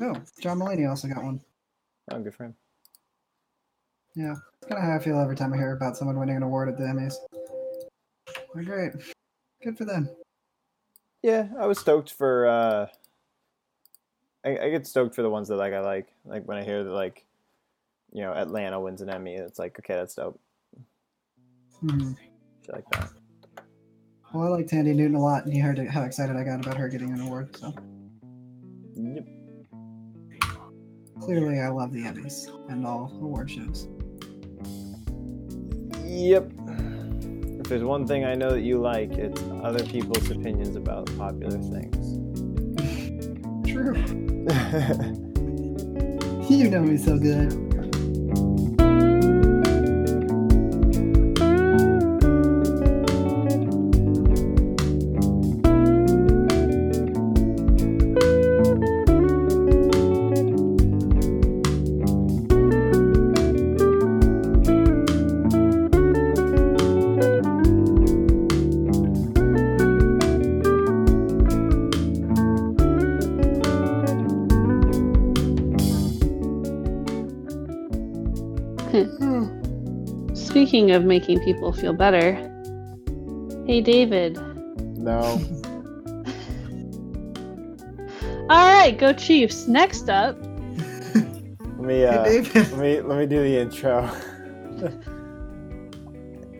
Oh, John Mulaney also got one. Oh, good for him. Yeah, it's kind of how I feel every time I hear about someone winning an award at the Emmys. They're great. Good for them. Yeah, I was stoked for. uh I, I get stoked for the ones that like I like. Like when I hear that like, you know, Atlanta wins an Emmy, it's like okay, that's dope. Hmm. Shit like that. Well, I liked Thandie Newton a lot, and you heard how excited I got about her getting an award. So Yep. Clearly, I love the Emmys and all award shows. Yep. If there's one thing I know that you like, it's other people's opinions about popular things. True. You know me so good. Speaking of making people feel better, hey David. no. All right, go Chiefs. Next up, Let me uh, Hey, David. let me let me do the intro.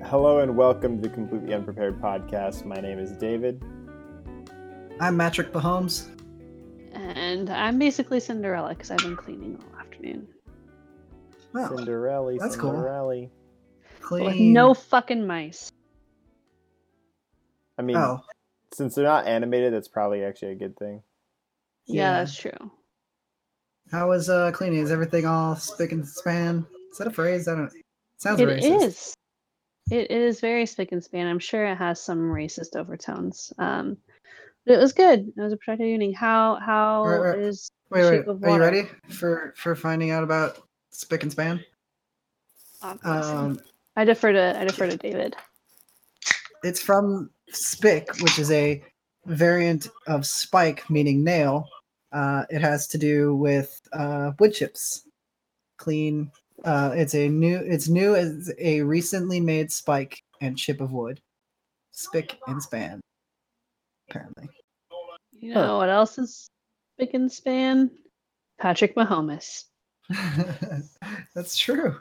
Hello and welcome to the Completely Unprepared podcast. My name is David. I'm Matrick Mahomes. and I'm basically Cinderella because I've been cleaning all afternoon Wow, Cinderella. that's cool. Cinderella. with no fucking mice. I mean, Oh, since they're not animated, that's probably actually a good thing. Yeah, Yeah. that's true. how was uh cleaning? Is everything all spick and span? Is that a phrase? I don't. Sounds It racist. is. It, it is very spick and span. I'm sure it has some racist overtones. Um, but it was good. It was a productive evening. How how Right, right. is Wait, wait. of Are you ready for for finding out about spick and span? obviously- Um, I defer to I defer to David. it's from spick, which is a variant of spike, meaning nail. Uh, it has to do with uh, wood chips. Clean. Uh, it's a new. It's new as a recently made spike and chip of wood. Spick and span. Apparently. You know what else is spick and span? Patrick Mahomes. That's true.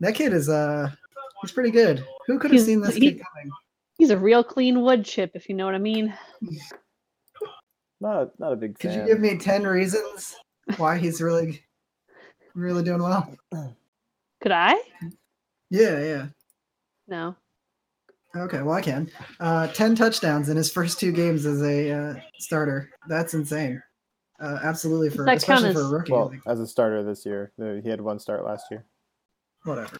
That kid is uh he's pretty good. Who could have He's- seen this he- kid coming? He's a real clean wood chip, if you know what I mean. Not a, not a big Could you give me ten reasons why he's really really doing well? Could I? Yeah, yeah. No. Okay, well I can. Uh ten touchdowns in his first two games as a uh, starter. That's insane. Uh, absolutely for that count especially for a as- rookie. well, as a starter this year, he had one start last year. Whatever.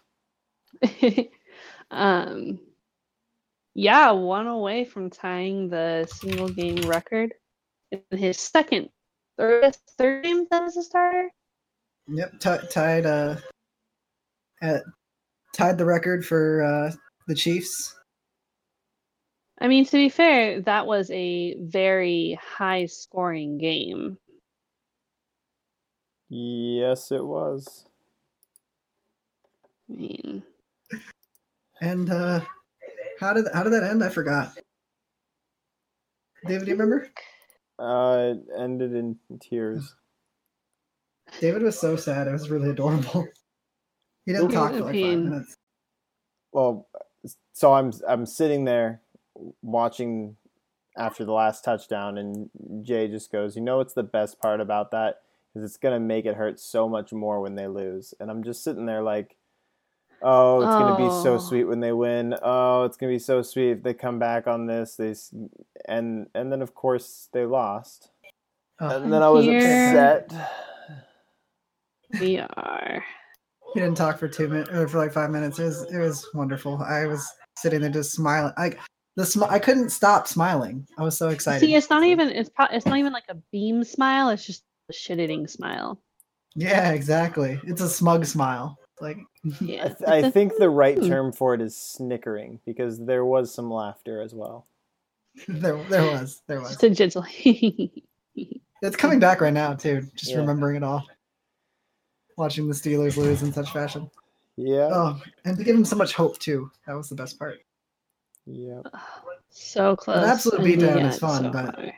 um yeah, one away from tying the single game record in his second third third game as a starter. Yep, ti- tied uh at, tied the record for uh the Chiefs. I mean, to be fair, that was a very high scoring game. Yes, it was. I mean, And uh how did how did that end? I forgot. David, do you remember? Uh, it ended in tears. David was so sad. It was really adorable. He didn't Okay. talk for like five minutes. Well, so I'm I'm sitting there watching after the last touchdown, and Jay just goes, "You know what's the best part about that? Is it's gonna make it hurt so much more when they lose." And I'm just sitting there like, "Oh, it's gonna be so Oh. sweet when they win. Oh, it's gonna be so sweet if they come back on this." They s- and and then of course they lost, Oh, and then I was Here. upset. we are. he didn't talk for two minutes or for like five minutes. It was it was wonderful. I was sitting there just smiling. Like the sm- I couldn't stop smiling. I was so excited. See, it's not even it's pro- it's not even like a beam smile. It's just a shit eating smile. Yeah, exactly. It's a smug smile. Like Yeah, I, th- I a- think the right Hmm. term for it is snickering because there was some laughter as well. there there was there was. just a gentle. It's coming back right now too. Just Yeah. remembering it all. Watching the Steelers lose in such fashion. Yeah. Oh, and to give him so much hope too. That was the best part. Yeah. So close. An absolute beatdown yet is fun, so but- far.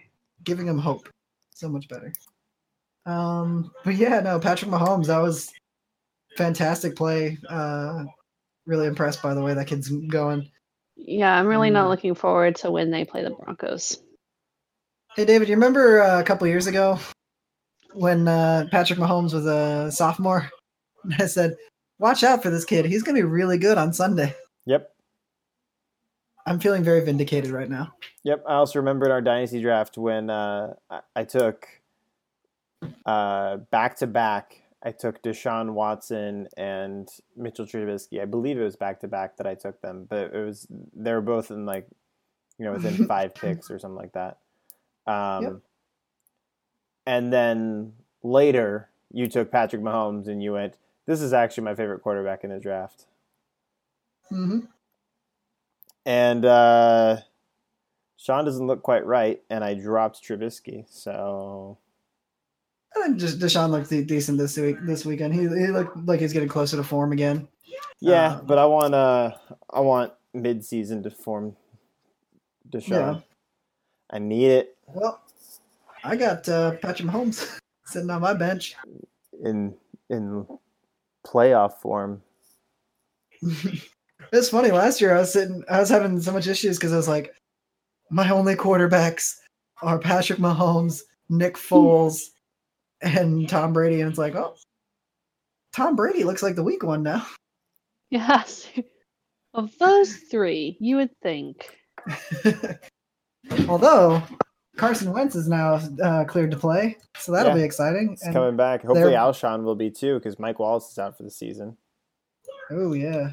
Giving him hope. So much better. Um, but yeah, no, Patrick Mahomes, that was fantastic play. Uh really impressed by the way that kid's going. Yeah, I'm really not Mm. looking forward to when they play the Broncos. Hey David, you remember uh, a couple years ago when uh, Patrick Mahomes was a sophomore? I said, "Watch out for this kid. He's going to be really good on Sunday." Yep. I'm feeling very vindicated right now. Yep. I also remember in our dynasty draft when uh, I, I took uh, back to back. I took Deshaun Watson and Mitchell Trubisky. I believe it was back to back that I took them, but it was they were both in like you know within five picks or something like that. Um, Yep. And then later, you took Patrick Mahomes and you went. This is actually my favorite quarterback in the draft. Mm-hmm. And uh, Sean doesn't look quite right, and I dropped Trubisky. So I think just Deshaun looked de- decent this week. This weekend, he he looked like he's getting closer to form again. yeah, Um, but I want uh, I want mid-season to form Deshaun. Yeah. I need it Well, I got uh, Patrick Mahomes sitting on my bench. in in playoff form. it's funny. Last year, I was sitting, I was having so much issues because I was like, my only quarterbacks are Patrick Mahomes, Nick Foles, and Tom Brady, and it's like, oh, Tom Brady looks like the weak one now. Yes. of those three, you would think. Although Carson Wentz is now uh, cleared to play, so that'll Yeah. be exciting. It's And, coming back. Hopefully, they're- Alshon will be too, because Mike Wallace is out for the season. oh yeah,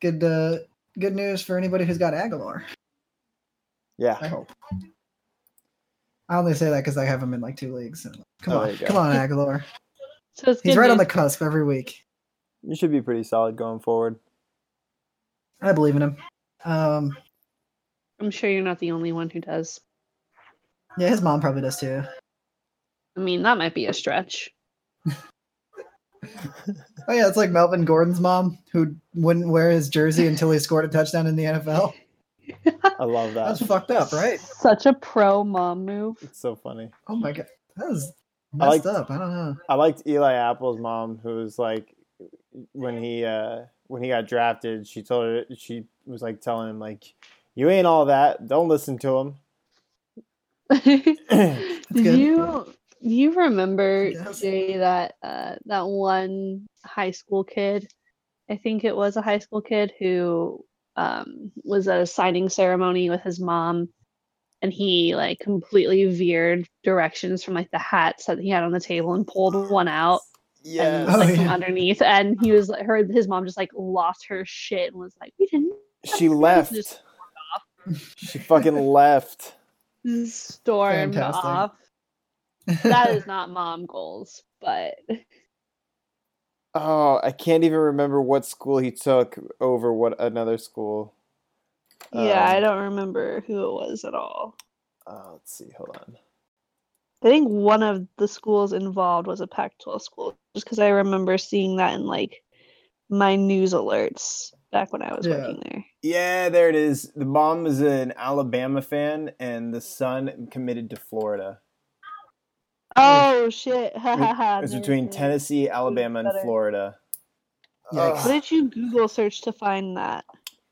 good uh, good news for anybody who's got Agholor. I hope. I only say that because I have him in like two leagues. So, come Oh, on, come on, Agholor. So it's He's good right on the cusp every week. you should be pretty solid going forward. I believe in him. Um, I'm sure you're not the only one who does. yeah, his mom probably does too. I mean, that might be a stretch. Oh yeah, it's like Melvin Gordon's mom who wouldn't wear his jersey until he scored a touchdown in the NFL. I love that. That's fucked up, right? Such a pro mom move. It's so funny. Oh my god, that was I messed like- up. I don't know. I liked Eli Apple's mom, who was like, when he uh, when he got drafted, she told her she was like telling him like, "You ain't all that. Don't listen to him." Did good. you you remember Yes. Jay that uh, that one high school kid? I think it was a high school kid who um, was at a signing ceremony with his mom, and he like completely veered directions from like the hats that he had on the table and pulled one out and Yes. Oh, like from yeah. underneath, and he was like, heard his mom just like lost her shit and was like, "We didn't." she left. Just She fucking left. stormed Fantastic. off. That is not mom goals, but Oh, I can't even remember what school he took over what another school. yeah, I Um, don't remember who it was at all. Uh, let's see. Hold on. I think one of the schools involved was a Pac-12 school, just because I remember seeing that in like my news alerts back when I was Yeah. working there. Yeah, there it is. The mom is an Alabama fan, and the son committed to Florida. Oh shit! it's between Tennessee, Alabama, and. Florida. Yikes. What did you Google search to find that?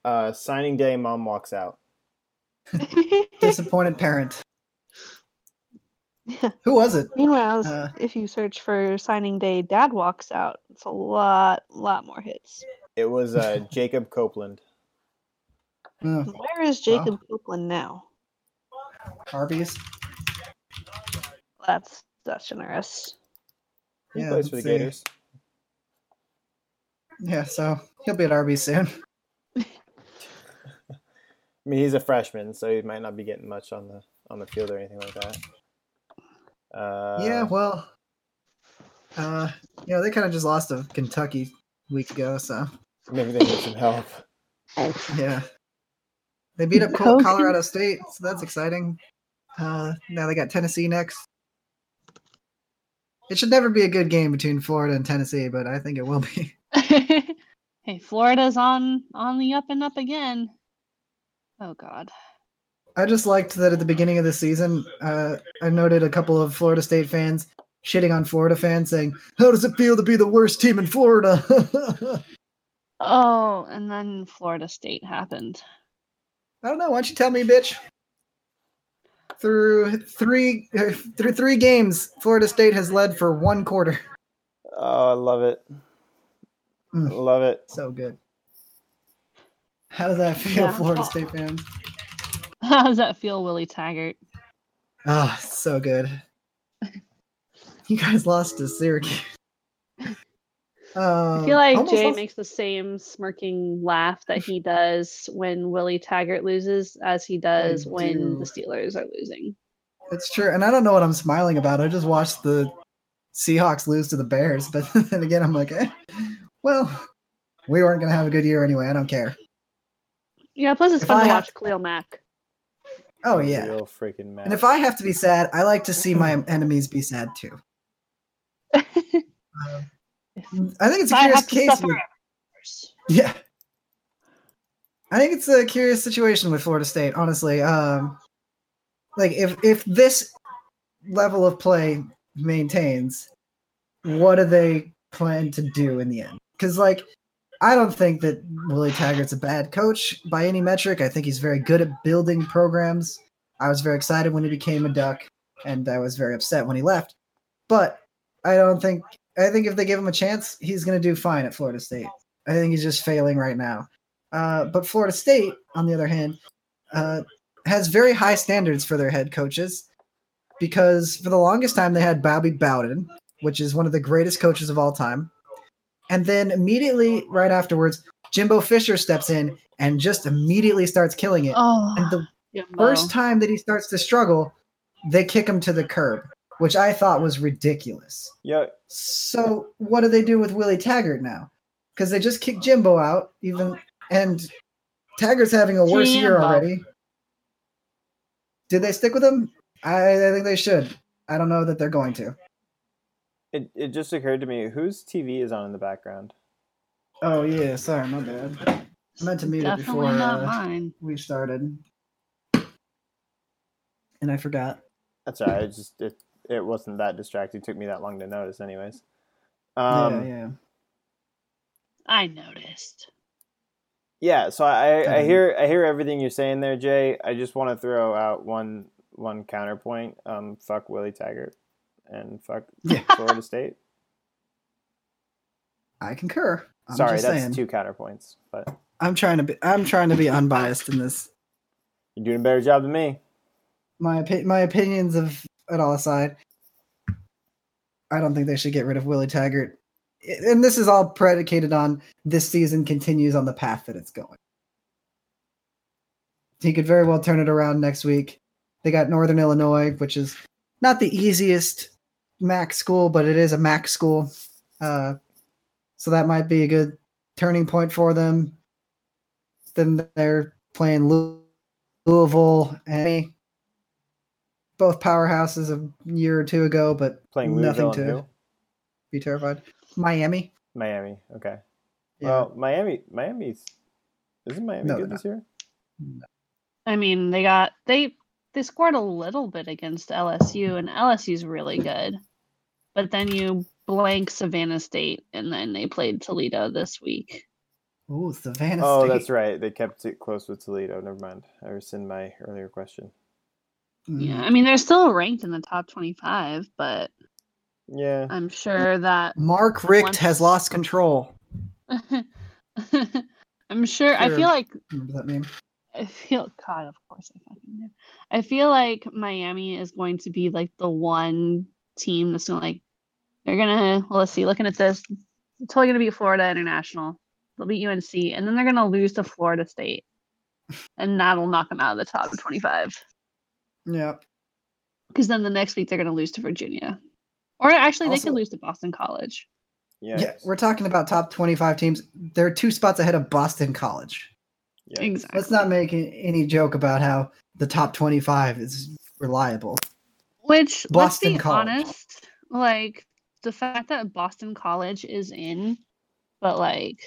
Uh, signing day, mom walks out. Disappointed parent. Who was it? Meanwhile, Uh. if you search for signing day, dad walks out. It's a lot, lot more hits. It was uh, Jacob Copeland. Oh, Where is Jacob Copeland now? Arby's. That's that's generous. He Yeah, plays for the let's see. Gators. Yeah, so he'll be at Arby's soon. I mean, he's a freshman, so he might not be getting much on the on the field or anything like that. Uh, yeah, well, uh, you know, they kind of just lost to Kentucky a week ago, so maybe they need some help. yeah. They beat up Colorado State, so that's exciting. Uh, now they got Tennessee next. It should never be a good game between Florida and Tennessee, but I think it will be. hey, Florida's on on the up and up again. Oh God. I just liked that at the beginning of the season, uh, I noted a couple of Florida State fans shitting on Florida fans, saying, "How does it feel to be the worst team in Florida?" Oh, and then Florida State happened. I don't know. Why don't you tell me, bitch? Through three uh, through three games, Florida State has led for one quarter. Oh, I love it. Mm. Love it. So good. How does that feel, Yeah. Florida State fans? How does that feel, Willie Taggart? Ah, so good. You guys lost to Syracuse. I Um, feel like Jay lost- makes the same smirking laugh that he does when Willie Taggart loses as he does when do. the Steelers are losing. It's true, and I don't know what I'm smiling about. I just watched the Seahawks lose to the Bears, but then again, I'm like, eh, well, we weren't gonna have a good year anyway. I don't care. Yeah, plus it's If fun I to have- watch Khalil Mack. Oh yeah, Real freaking mad. and if I have to be sad, I like to see my enemies be sad too. Um, I think it's a curious case. with- Yeah. I think it's a curious situation with Florida State, honestly. Um like if if this level of play maintains, what do they plan to do in the end? Cuz like I don't think that Willie Taggart's a bad coach by any metric. I think he's very good at building programs. I was very excited when he became a Duck and I was very upset when he left. But I don't think I think if they give him a chance, he's going to do fine at Florida State. I think he's just failing right now. Uh, but Florida State, on the other hand, uh, has very high standards for their head coaches because for the longest time they had Bobby Bowden, which is one of the greatest coaches of all time. And then immediately right afterwards, Jimbo Fisher steps in and just immediately starts killing it. Oh, And the Jimbo. first time that he starts to struggle, they kick him to the curb, which I thought was ridiculous. Yeah. So what do they do with Willie Taggart now? Because they just kicked Jimbo out, even and Taggart's having a worse year already. Did they stick with him? I, I think they should. I don't know that they're going to. it, it just occurred to me whose TV is on in the background? Oh yeah, sorry, my bad. I meant to mute it Definitely before not uh, mine. we started, and I forgot. That's all right. It just it, it wasn't that distracting. It took me that long to notice, anyways. Um, yeah, yeah. I noticed. Yeah, so I, I Um, hear I hear everything you're saying there, Jay. I just want to throw out one one counterpoint. Um, fuck Willie Taggart and fuck Yeah. Florida State. I concur. I'm Sorry, just that's saying. two counterpoints, but I'm trying to be. I'm trying to be unbiased in this. you're doing a better job than me. my opi- my opinions of it all aside, I don't think they should get rid of Willie Taggart. And this is all predicated on this season continues on the path that it's going. He could very well turn it around next week. They got Northern Illinois, which is not the easiest MAC school, but it is a MAC school. Uh, so that might be a good turning point for them. Then they're playing Louisville and both powerhouses a year or two ago, but Playing nothing to who? be terrified. Miami. Miami. Okay. Yeah. Well, Miami. Miami's isn't Miami No, good this year? No. I mean, they got they they scored a little bit against LSU, and LSU's really good. But then you blank Savannah State, and then they played Toledo this week. Ooh, Savannah State. Oh, State. that's right. They kept it close with Toledo. Never mind. I rescind my earlier question. Yeah, mm. I mean they're still ranked in the top twenty-five, but Yeah. I'm sure that Mark Richt Once- has lost control. I'm sure. I feel like Remember that name? I feel God, of course I fucking do. I feel like Miami is going to be like the one team that's gonna like they're gonna well let's see, looking at this, it's totally gonna be Florida International. They'll beat UNC, and then they're gonna lose to Florida State. And that'll knock them out of the top twenty five. Yeah. Because then the next week they're gonna lose to Virginia. Or actually they could lose to Boston College. Yeah. Yeah, we're talking about top 25 teams. They're two spots ahead of Boston College. yeah. Exactly. Let's not make any joke about how the top 25 is reliable. Which Boston let's be College. honest, like the fact that Boston College is in, but like,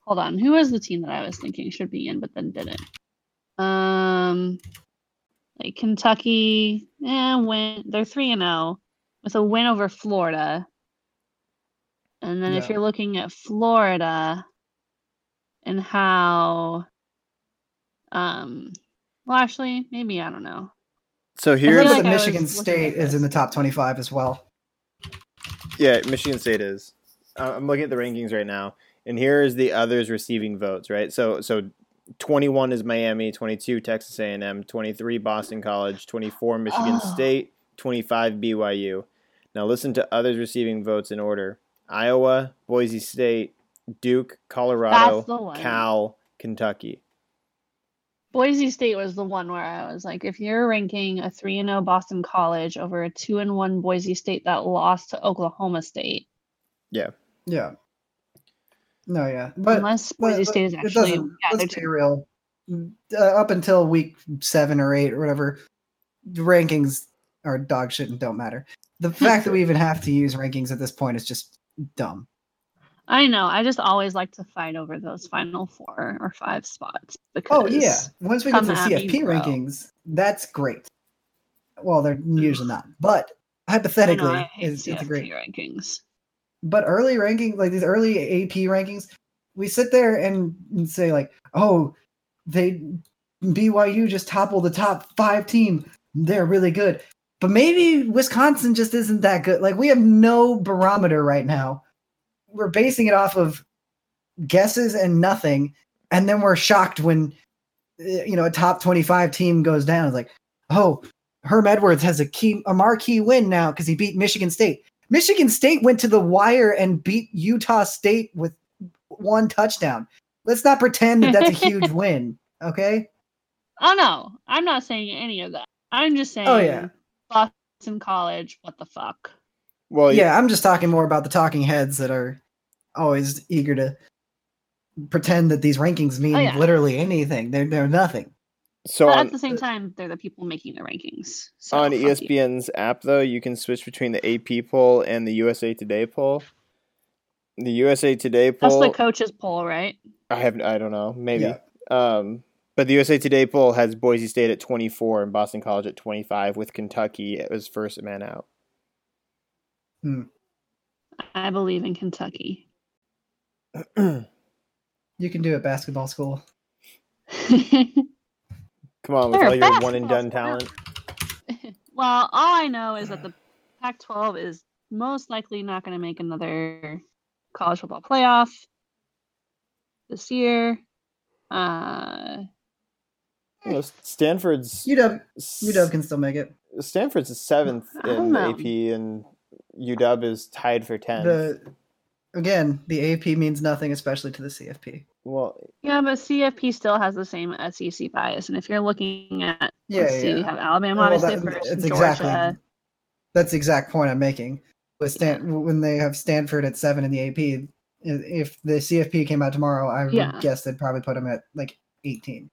hold on, who was the team that I was thinking should be in, but then didn't? Um, like Kentucky, yeah, win. They're three and zero with a win over Florida. And then if you're looking at Florida and how, um, well, actually, maybe I don't know. So I here's like Michigan was looking at State is in the top 25 as well. yeah, Michigan State is. I'm looking at the rankings right now, and here is the others receiving votes. Right, so so 21 is Miami, 22 Texas A&M, 23 Boston College, 24 Michigan Oh. State, 25 BYU. Now listen to others receiving votes in order: Iowa, Boise State, Duke, Colorado, That's the one. Cal, Kentucky. Boise State was the one where I was like, if you're ranking a three and zero Boston College over a two and one Boise State that lost to Oklahoma State, yeah, Yeah. No, yeah. But unless but- Boise State is actually, yeah, let's be real. Uh, up until week seven or eight or whatever, the rankings are dog shit and don't matter. The fact that we even have to use rankings at this point is just dumb. I know. I just always like to fight over those final four or five spots because Oh yeah, once we get to the come at me, CFP rankings, that's great. Well, they're usually not, but I know, hypothetically, I it's, it's a great. rankings. But early rankings, like these early AP rankings, we sit there and, and say like, "Oh, they BYU just toppled the top five team. They're really good." But maybe Wisconsin just isn't that good. Like we have no barometer right now. We're basing it off of guesses and nothing, and then we're shocked when uh, you know a top twenty-five team goes down. It's like, oh, Herm Edwards has a key, a marquee win now because he beat Michigan State. Michigan State went to the wire and beat Utah State with one touchdown. Let's not pretend that that's a huge win, okay? Oh no, I'm not saying any of that. I'm just oh, saying. Oh, yeah. Boston College. What the fuck? Well, yeah, I'm just talking more about the talking heads that are always eager to pretend that these rankings oh, mean Oh, yeah. literally anything. They're they're nothing. So but on, at the same time, they're the people making the rankings. So on E fuck you. ESPN's app, though, you can switch between the AP poll and the USA Today poll. The USA Today poll. That's the coach's poll, right? I have, I don't know, maybe. Yeah. Um, but the USA Today poll has Boise State at 24 and Boston College at 25, with Kentucky as first man out. Hmm. I believe in Kentucky. You can do it, basketball school. Come on, with They're all your one and done talent. well, all I know is that the Pac-12 is most likely not going to make another college football playoff this year. Uh, You know, Stanford's UW UW can still make it. Stanford's seventh in know. AP, and UW is tied for ten. The again, the AP means nothing, especially to the CFP. Well, yeah, but CFP still has the same SEC bias, and if you're looking at, Yeah, let's see, yeah. we have Alabama Well, obviously that- first, that's Georgia. exactly that's the exact point I'm making. With Stan, when they have Stanford at seven in the AP, if the CFP came out tomorrow, I would Yeah. guess they'd probably put them at like 18.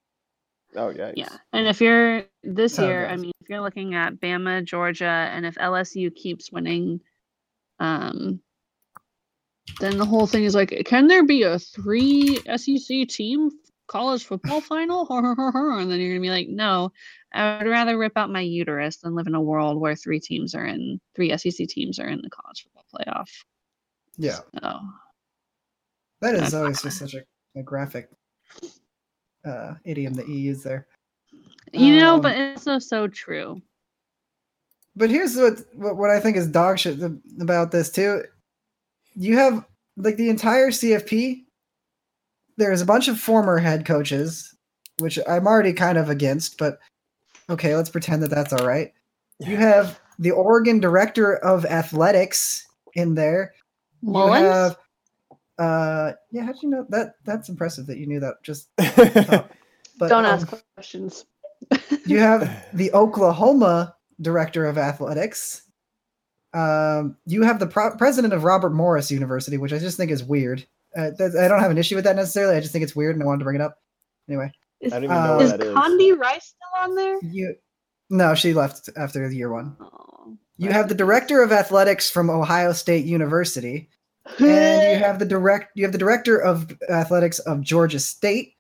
oh yeah, Yeah, and if you're this How it year, I mean, if you're looking at Bama, Georgia, and if LSU keeps winning, um, then the whole thing is like, can there be a three SEC team college football final? and then you're gonna be like, no, I would rather rip out my uterus than live in a world where three teams are in three SEC teams are in the college football playoff. Yeah, So that is always just such a, a graphic uh, idiom that you use there. you know, Um, but it's so so true. But here's what what, what I think is dog shit about this too. You have like the entire CFP. There's a bunch of former head coaches, which I'm already kind of against, but okay, let's pretend that that's all right. You have the Oregon director of athletics in there. You have, uh, yeah, how'd you know that? That's impressive that you knew that. Just, but Don't um, ask questions. you have the Oklahoma director of athletics. Um, you have the pro- president of Robert Morris University, which I just think is weird. Uh, that, I don't have an issue with that necessarily. I just think it's weird, and I wanted to bring it up. Anyway, Is, I don't even Uh, know what is that is. Condi Rice still on there? you no, she left after the year one. Oh. You have the director of athletics from Ohio State University, and you have the direct you have the director of athletics of Georgia State,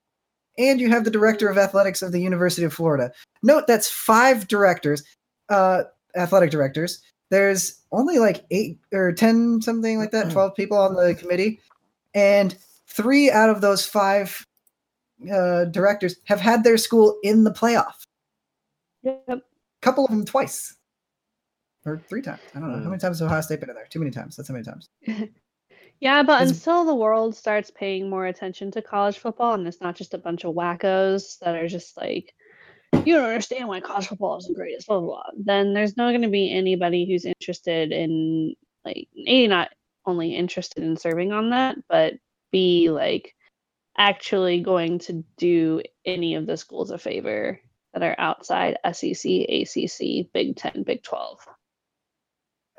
and you have the director of athletics of the University of Florida. Note that's five directors, uh, athletic directors. There's only like eight or ten something like that, twelve people on the committee, and three out of those five uh, directors have had their school in the playoff. Yep. A couple of them twice or three times. I don't know how many times has Ohio State been in there. Too many times. That's how many times. Yeah, but until the world starts paying more attention to college football and it's not just a bunch of wackos that are just like, you don't understand why college football is the greatest, blah, blah, blah, then there's not going to be anybody who's interested in, like, A, not only interested in serving on that, but B, like, actually going to do any of the schools a favor that are outside SEC, ACC, Big 10, Big 12.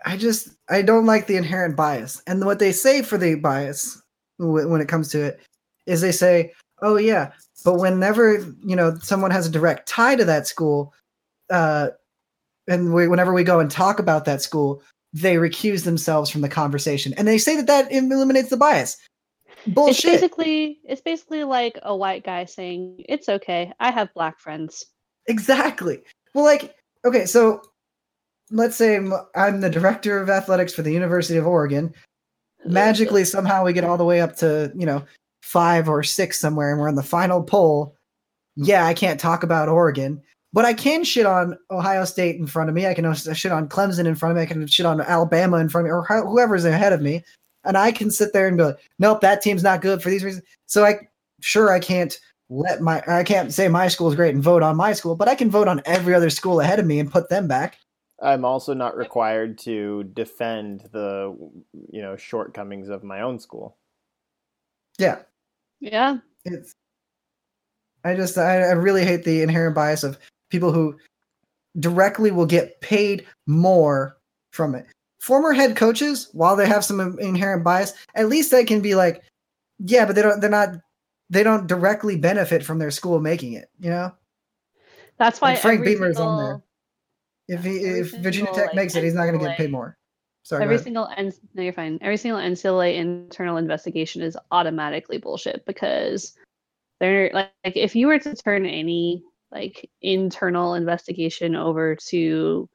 I just I don't like the inherent bias. And what they say for the bias when it comes to it is they say, "Oh yeah, but whenever you know someone has a direct tie to that school, uh, and we, whenever we go and talk about that school, they recuse themselves from the conversation, and they say that that eliminates the bias. Bullshit. It's basically it's basically like a white guy saying, "It's okay, I have black friends." Exactly. Well, like, okay, so let's say I'm the director of athletics for the University of Oregon. Magically, somehow we get all the way up to, you know, five or six somewhere, and we're in the final poll. Yeah, I can't talk about Oregon, but I can shit on Ohio State in front of me. I can shit on Clemson in front of me. I can shit on Alabama in front of me, or ho- whoever's ahead of me. And I can sit there and like, nope, that team's not good for these reasons. So I, sure, I can't let my I can't say my school is great and vote on my school, but I can vote on every other school ahead of me and put them back. I'm also not required to defend the you know shortcomings of my own school. Yeah, Yeah, it's. I just I, I really hate the inherent bias of people who directly will get paid more from it. Former head coaches, while they have some inherent bias, at least they can be like, yeah, but they don't. They're not. They don't directly benefit from their school making it. You know, that's why Like Frank every Beamer's on there. if he if Virginia Tech like, makes it, he's not going to get paid more. Sorry, every single N- no, you're fine. Every single NCAA internal investigation is automatically bullshit because they're like, like if you were to turn any like internal investigation over to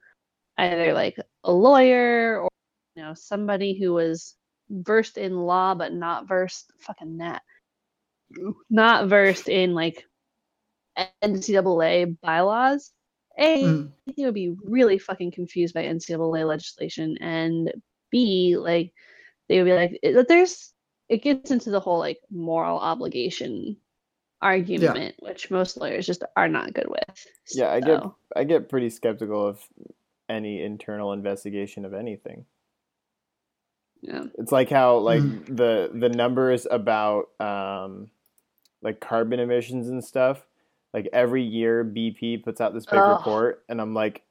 either like a lawyer or you know somebody who was versed in law but not versed fucking that not versed in like NCAA bylaws. A, they would be really fucking confused by NCAA legislation, and B, like they would be like, it, there's it gets into the whole like moral obligation argument, which most lawyers just are not good with. Yeah, I get I get pretty skeptical of any internal investigation of anything. yeah. It's like how like Mm. the the numbers about um like carbon emissions and stuff. Like every year BP puts out this big Ugh. report and I'm like,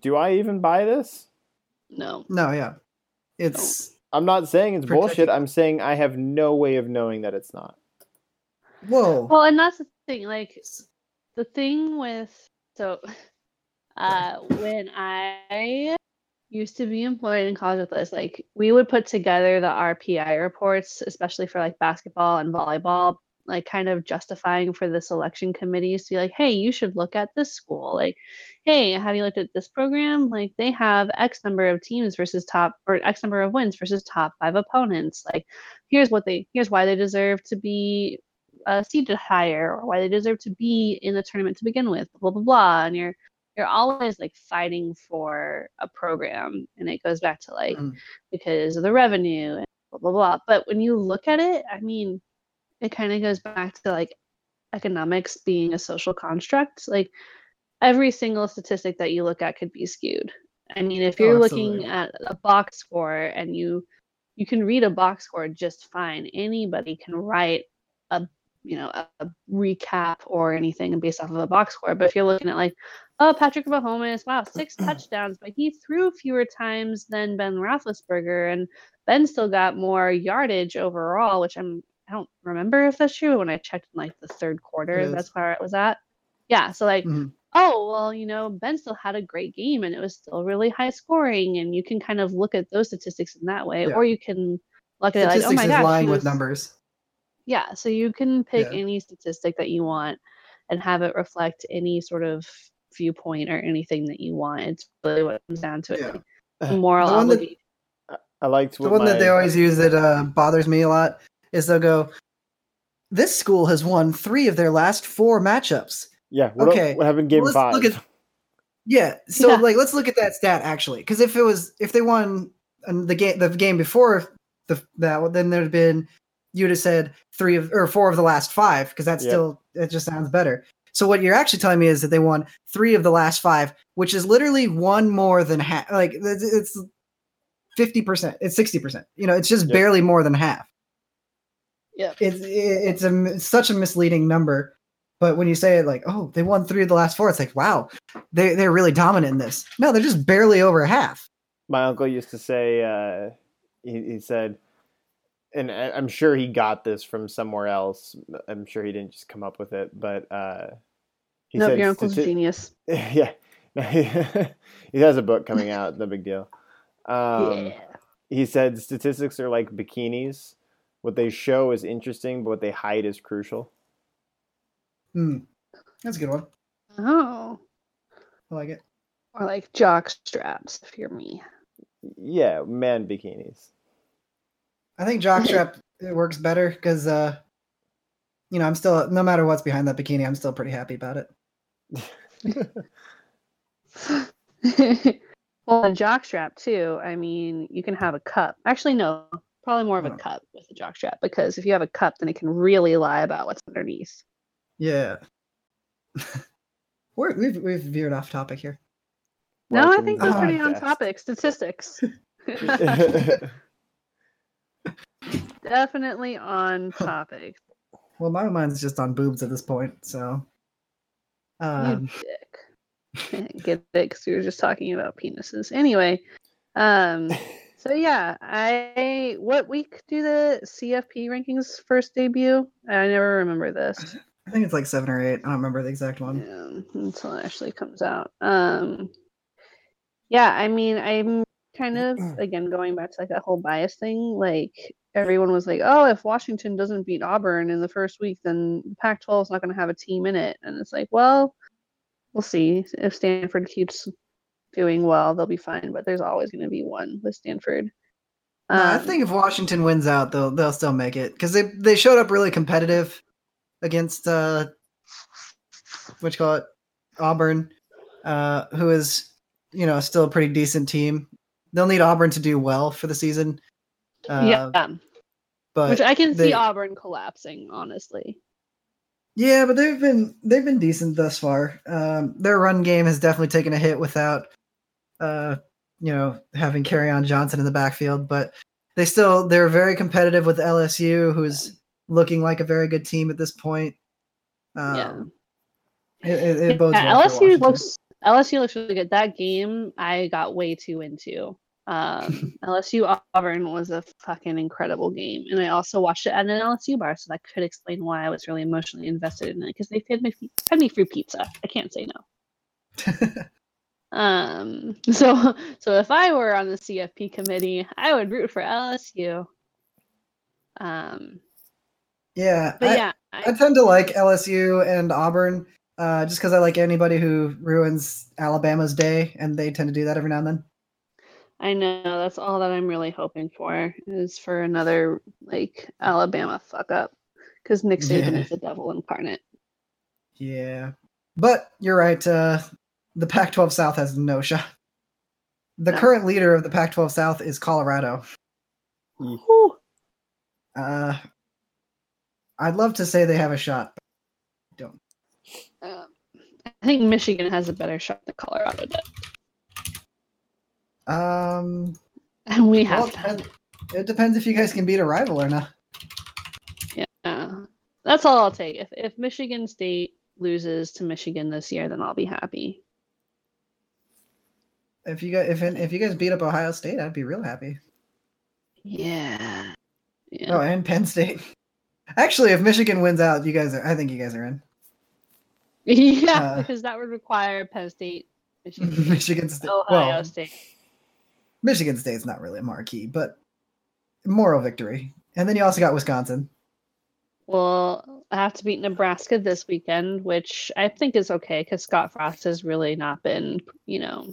do I even buy this? No. No, yeah, it's I'm not saying it's Protecting- bullshit. I'm saying I have no way of knowing that it's not. whoa. Well, and that's the thing. Like the thing with so uh when I used to be employed in college with this, like we would put together the RPI reports, especially for like basketball and volleyball, like kind of justifying for the selection committees to be like, hey, you should look at this school. Like, hey, have you looked at this program? Like they have X number of teams versus top or X number of wins versus top five opponents. Like here's what they here's why they deserve to be uh, seeded higher or why they deserve to be in the tournament to begin with, blah blah blah. And you're you're always like fighting for a program, and it goes back to like Mm. because of the revenue and blah blah blah. But when you look at it, I mean, it kind of goes back to like economics being a social construct. Like every single statistic that you look at could be skewed. I mean, if Oh, you're looking at a box score and you you can read a box score just fine. Anybody can write a you know a, a recap or anything based off of a box score. But if you're looking at like, oh Patrick Mahomes, wow, six touchdowns, but he threw fewer times than Ben Roethlisberger, and Ben still got more yardage overall, which I'm I don't remember if that's true. But when I checked in like the third quarter, that's where it was at. Yeah, so like Mhm. oh well you know ben still had a great game and it was still really high scoring and you can kind of look at those statistics in that way Yeah. or you can look at it like oh my is gosh lying he with numbers. yeah so you can pick Yeah. any statistic that you want and have it reflect any sort of viewpoint or anything that you want it's really what it comes down to Yeah. it moral The one that- I liked The what one that they my- always use that uh, bothers me a lot is they'll go, "This school has won three of their last four matchups." Yeah. What, Okay, what happened in game let's five? look at- Yeah, so Yeah. like let's look at that stat actually, because if it was if they won um, the game the game before the that then there'd been you'd have said three of or four of the last five because that's Yep. still it just sounds better. So what you're actually telling me is that they won three of the last five, which is literally one more than half. Like it's- it's fifty percent, it's sixty percent. You know, it's just Yep. barely more than half. Yep. It's it's a it's such a misleading number. But when you say it like, oh, they won three of the last four, it's like, wow, they they're really dominant in this. No, they're just barely over half. my uncle used to say uh, he, he said and I- i'm sure he got this from somewhere else i'm sure he didn't just come up with it but uh, he nope said your uncle's a genius yeah he has a book coming out no big deal um, yeah he said statistics are like bikinis what they show is interesting but what they hide is crucial Hmm. That's a good one. oh I like it. or like jock straps if you're me yeah man bikinis I think jockstrap it works better because uh you know, I'm still no matter what's behind that bikini, I'm still pretty happy about it. well, a jockstrap too. I mean, you can have a cup. Actually, no, probably more of a Oh. cup with a jockstrap because if you have a cup, then it can really lie about what's underneath. Yeah. We're, we've we've veered off topic here. no, I think we're the pretty on topic. Statistics. Definitely on topic. Well, my mind's just on boobs at this point, so. Um, you dick. Get it? Because we were just talking about penises. Anyway, um, so yeah, I what week do the CFP rankings first debut? I never remember this. I think it's like seven or eight. I don't remember the exact one. Yeah, until it actually comes out. Um, yeah, I mean, I'm kind of again going back to like that whole bias thing. Like everyone was like, "Oh, if Washington doesn't beat Auburn in the first week, then the Pac-12 is not going to have a team in it." And it's like, well, we'll see. If Stanford keeps doing well, they'll be fine. But there's always going to be one with Stanford. No, I Um, think if Washington wins out, they'll they'll still make it because they they showed up really competitive against uh, what you call it, Auburn, uh, who is you know still a pretty decent team. They'll need Auburn to do well for the season. Uh, yeah, but which I can they- see Auburn collapsing. Honestly, Yeah, but they've been they've been decent thus far. Um, their run game has definitely taken a hit without, uh, you know, having Kerryon Johnson in the backfield. But they still they're very competitive with LSU, who's looking like a very good team at this point. Um, yeah. it, it, it bodes Yeah, well for LSU Washington. looks LSU looks really good. That game I got way too into. Um, LSU Auburn was a fucking incredible game, and I also watched it at an LSU bar, so that could explain why I was really emotionally invested in it because they fed me fed me free pizza. I can't say no. Um, so so if I were on the CFP committee, I would root for LSU. Um, yeah, but I, yeah, I I, tend to like LSU and Auburn, uh, just because I like anybody who ruins Alabama's day, and they tend to do that every now and then. I know that's all that I'm really hoping for is for another like Alabama fuck up because Nick Saban Yeah. is the devil incarnate. Yeah. But you're right. Uh, the Pac 12 South has no shot. The No. current leader of the Pac 12 South is Colorado. Whew. Uh, I'd love to say they have a shot. But don't. Um, I think Michigan has a better shot than Colorado does, Um, and we well, have it, depends, it depends if you guys can beat a rival or not. Yeah, that's all I'll take. If if Michigan State loses to Michigan this year, then I'll be happy. If you guys, if if you guys beat up Ohio State, I'd be real happy. Yeah. Yeah. Oh, and Penn State. Actually, if Michigan wins out, you guys are. I think you guys are in. Yeah, Uh, because that would require Penn State, Michigan, Michigan State. Ohio well, State. Michigan State's not really a marquee, but moral victory. And then you also got Wisconsin. Well, I have to beat Nebraska this weekend, which I think is okay because Scott Frost has really not been, you know,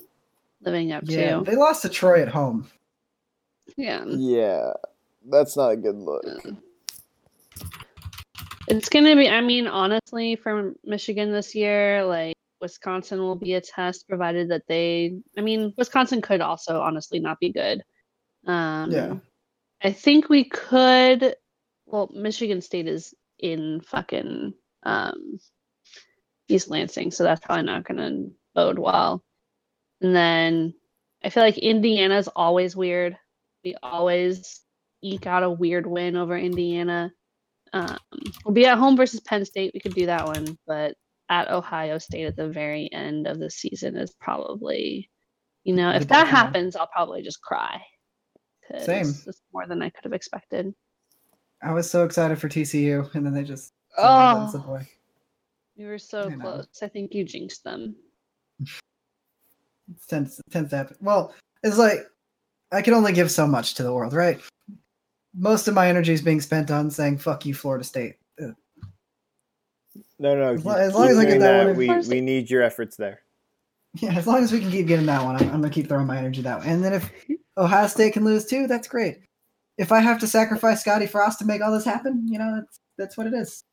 living up Yeah, to. they lost to Troy at home. Yeah. Yeah, that's not a good look. It's going to be, I mean, honestly, for Michigan this year, like Wisconsin will be a test provided that they, I mean, Wisconsin could also honestly not be good. Um, Yeah. I think we could, well, Michigan State is in fucking um, East Lansing, so that's probably not going to bode well. And then I feel like Indiana's always weird. We always eke out a weird win over Indiana. Um, we'll be at home versus Penn State. We could do that one, but at Ohio State at the very end of the season is probably, you know, if that happens, I'll probably just cry. Same. It's more than I could have expected. I was so excited for TCU, and then they just Oh. We were so I close. I think you jinxed them. It tends, it tends to happen. Well, it's like I can only give so much to the world, right? Most of my energy is being spent on saying "fuck you, Florida State." No, no. As as long as I get doing that one we first. we need your efforts there. Yeah, as long as we can keep getting that one, I'm, I'm gonna keep throwing my energy that way. And then if Ohio State can lose too, that's great. If I have to sacrifice Scotty Frost to make all this happen, you know, that's that's what it is.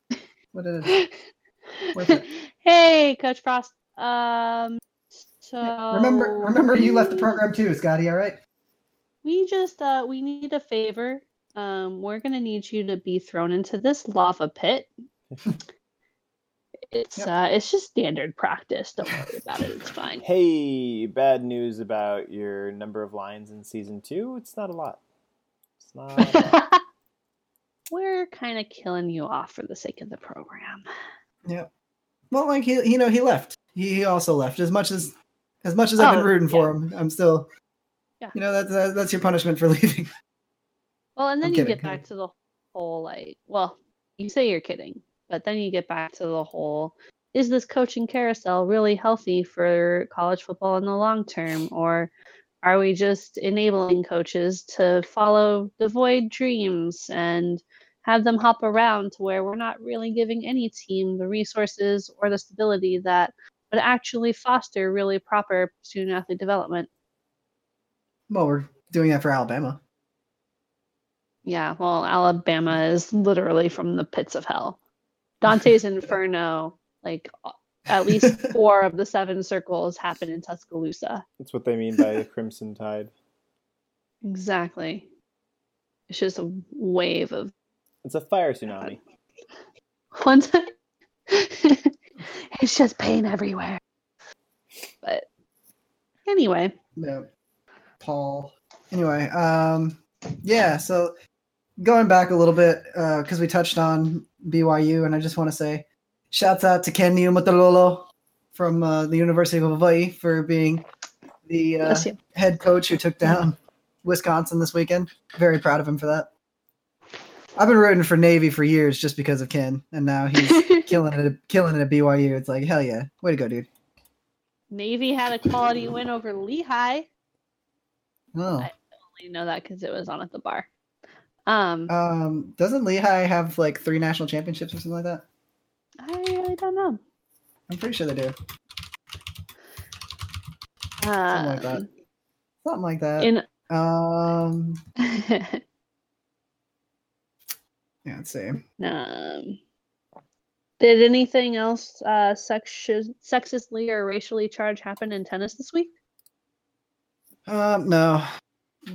What it is. Worth it. hey, Coach Frost. Um, so Remember, remember, you left the program too, Scotty. All right. We just uh we need a favor. Um, we're gonna need you to be thrown into this lava pit. It's Yep. uh it's just standard practice. Don't worry about it. It's fine. Hey, bad news about your number of lines in season two. It's not a lot. It's not. A lot. we're kind of killing you off for the sake of the program. Yep. Well, like he, you know, he left. He, he also left. As much as, as much as I've been Oh, rooting for him, I'm still. Yeah. You know, that's that, that's your punishment for leaving. Well, and then I'm you kidding, get back to the whole like, well, you say you're kidding, but then you get back to the whole is this coaching carousel really healthy for college football in the long term or are we just enabling coaches to follow devoid dreams and have them hop around to where we're not really giving any team the resources or the stability that would actually foster really proper student athlete development? Well, we're doing that for Alabama. Yeah, well, Alabama is literally from the pits of hell. Dante's Inferno, like at least four of the seven circles happen in Tuscaloosa. That's what they mean by a crimson tide. Exactly. It's just a wave of It's a fire tsunami. one time. It's just pain everywhere. But anyway, Yeah. Paul. Anyway, um, yeah. So going back a little bit uh, because we touched on BYU, and I just want to say, shouts out to Ken Niumatalolo from uh, the University of Hawaii for being the uh, head coach who took down Wisconsin this weekend. Very proud of him for that. I've been rooting for Navy for years just because of Ken, and now he's killing it, killing it at BYU. It's like hell yeah, way to go, dude. Navy had a quality win over Lehigh. Oh, I only know that because it was on at the bar. Um, um, doesn't Lehigh have like three national championships or something like that? I really don't know. I'm pretty sure they do. Something like that. Um, Something like that. in um, yeah, see. um, did anything else uh, sexist, sexistly or racially charged happen in tennis this week? Um, no,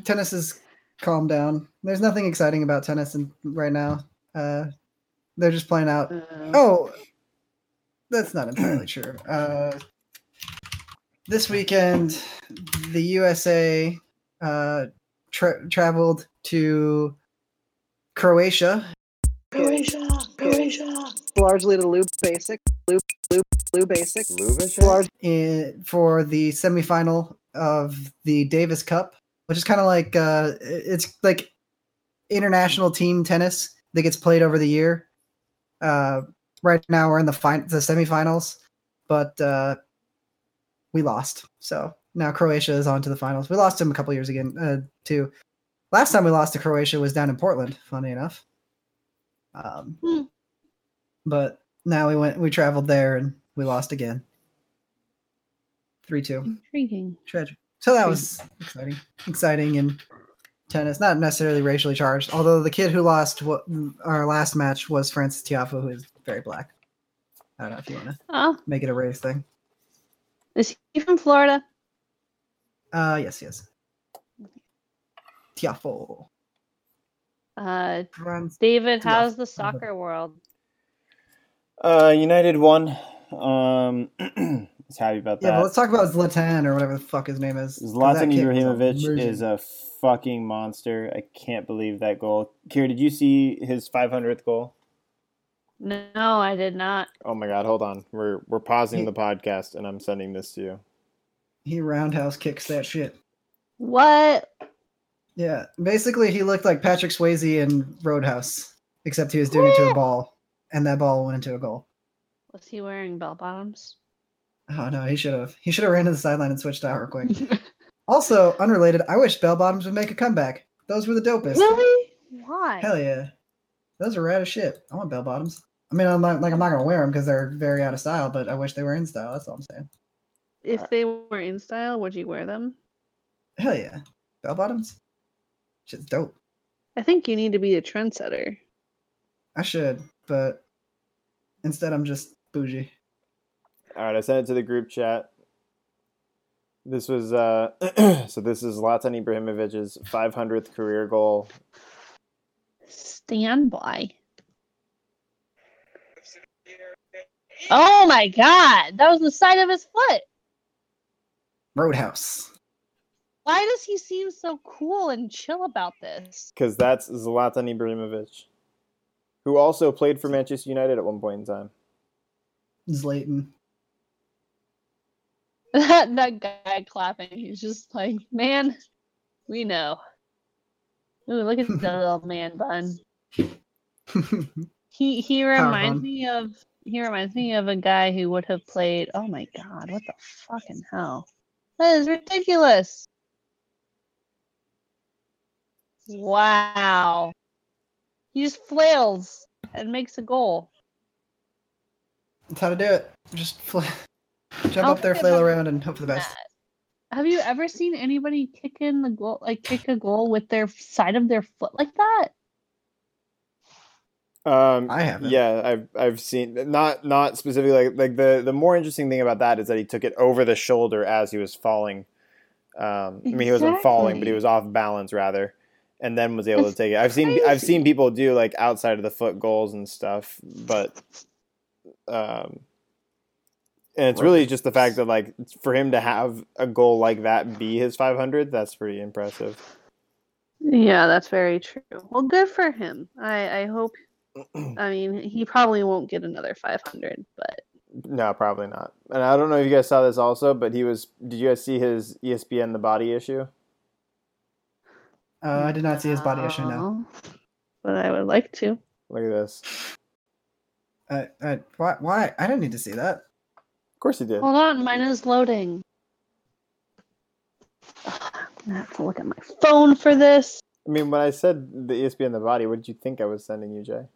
tennis is calmed down. There's nothing exciting about tennis in, right now. Uh, they're just playing out. Uh, Oh, that's not entirely true. Uh, this weekend, the USA uh, tra- traveled to Croatia, Croatia. largely to Lou Basic, Lou Lou Lou Basic, Lubish? large in, for the semifinal of the Davis Cup, which is kind of like uh, it's like international team tennis that gets played over the year. Uh, right now, we're in the fin- the semifinals. but uh, we lost. So now Croatia is on to the finals. We lost them a couple years again uh, too. Last time we lost to Croatia was down in Portland. Funny enough. Um, Hmm. But now we went, we traveled there, and we lost again. Three two. Intriguing. Tragic. So that was exciting. Exciting in tennis, not necessarily racially charged. Although the kid who lost what our last match was Frances Tiafoe, who is very black. I don't know if you want to Oh, make it a race thing. is he from Florida? Uh, yes, yes. Tiafoe. Uh, David, how's the soccer world? Uh, United won. Um, I was happy about that. Yeah, but let's talk about Zlatan or whatever the fuck his name is. Zlatan kid Ibrahimovic amazing. is a fucking monster. I can't believe that goal. Kira, did you see his 500th goal? No, I did not. Oh my god, hold on. We're we're pausing He- the podcast and I'm sending this to you. he roundhouse kicks that shit. What? Yeah, basically he looked like Patrick Swayze in Roadhouse, except he was doing it to a ball, and that ball went into a goal. Was he wearing bell bottoms? Oh no, he should have. He should have ran to the sideline and switched out real quick. Also, unrelated, I wish bell bottoms would make a comeback. Those were the dopest. really? Why? Hell yeah, those are rad as shit. I want bell bottoms. I mean, I'm not like I'm not gonna wear them because they're very out of style, but I wish they were in style. That's all I'm saying. If uh, they were in style, would you wear them? Hell yeah, bell bottoms. Shit's dope. I think you need to be a trendsetter. I should, but instead I'm just bougie. All right, I sent it to the group chat. This was uh so this is Zlatan Ibrahimovic's 500th career goal. Stand by. Oh my god, that was the side of his foot. Roadhouse. Why does he seem so cool and chill about this? Because that's Zlatan Ibrahimovic, who also played for Manchester United at one point in time. Zlatan. That that guy clapping, he's just like, man, we know. Ooh, look at the little man bun. He he reminds bun. me of he reminds me of a guy who would have played. Oh my god, what the fucking hell? That is ridiculous. Wow. He just flails and makes a goal. That's how to do it. Just fl- jump I'll up there, flail around, and hope for the best. that. Have you ever seen anybody kick in the goal, like kick a goal with their side of their foot like that? Um, I haven't. Yeah, I've I've seen not not specifically like like the the more interesting thing about that is that he took it over the shoulder as he was falling. Um, I mean, he wasn't falling, but he was off balance rather, and then was able to take it. I've seen I've seen people do like outside of the foot goals and stuff, but um, and it's really just the fact that like for him to have a goal like that be his 500, that's pretty impressive. Yeah, that's very true. Well, good for him. I I hope. I mean, he probably won't get another 500, but No, probably not. And I don't know if you guys saw this also, but he was. Did you guys see his ESPN the body issue? Uh, I did not see his body issue. No. No, But I would like to. Look at this. I, I, why? Why? I didn't need to see that. Of course he did. Hold on, mine is loading. Ugh, I'm gonna have to look at my phone for this. I mean, when I said the E ESPN the body, what did you think I was sending you, Jay?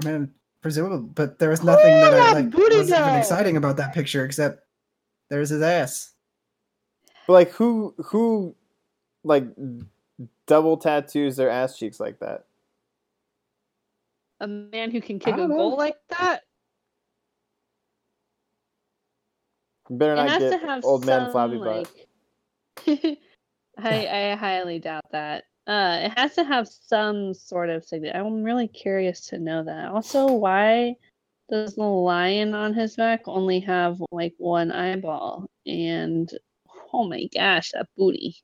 I mean, presumably, but there was nothing that I like booty was even exciting about that picture except there's his ass. But like, who who like double tattoos their ass cheeks like that? A man who can kick a know. goal like that. You better It not get old man flabby butt. I I highly doubt that. Uh, it has to have some sort of significance. I'm really curious to know that. Also, why does the lion on his back only have like one eyeball? And oh my gosh, that booty.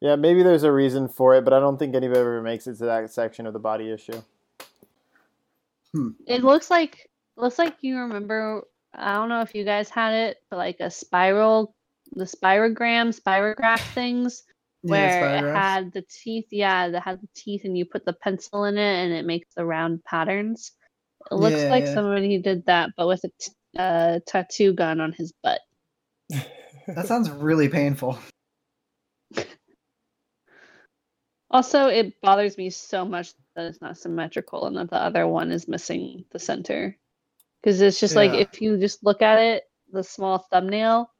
Yeah, maybe there's a reason for it, but I don't think anybody ever makes it to that section of the body issue. Hmm. It looks like looks like you remember. I don't know if you guys had it, but like a spiral, the spirogram, spirograph things where it had the teeth. Yeah, that had the teeth, and you put the pencil in it, and it makes the round patterns. It looks Yeah, like yeah. somebody did that, but with a t- a tattoo gun on his butt. That sounds really painful. Also, it bothers me so much that it's not symmetrical and that the other one is missing the center. Because it's just like Yeah. if you just look at it, the small thumbnail,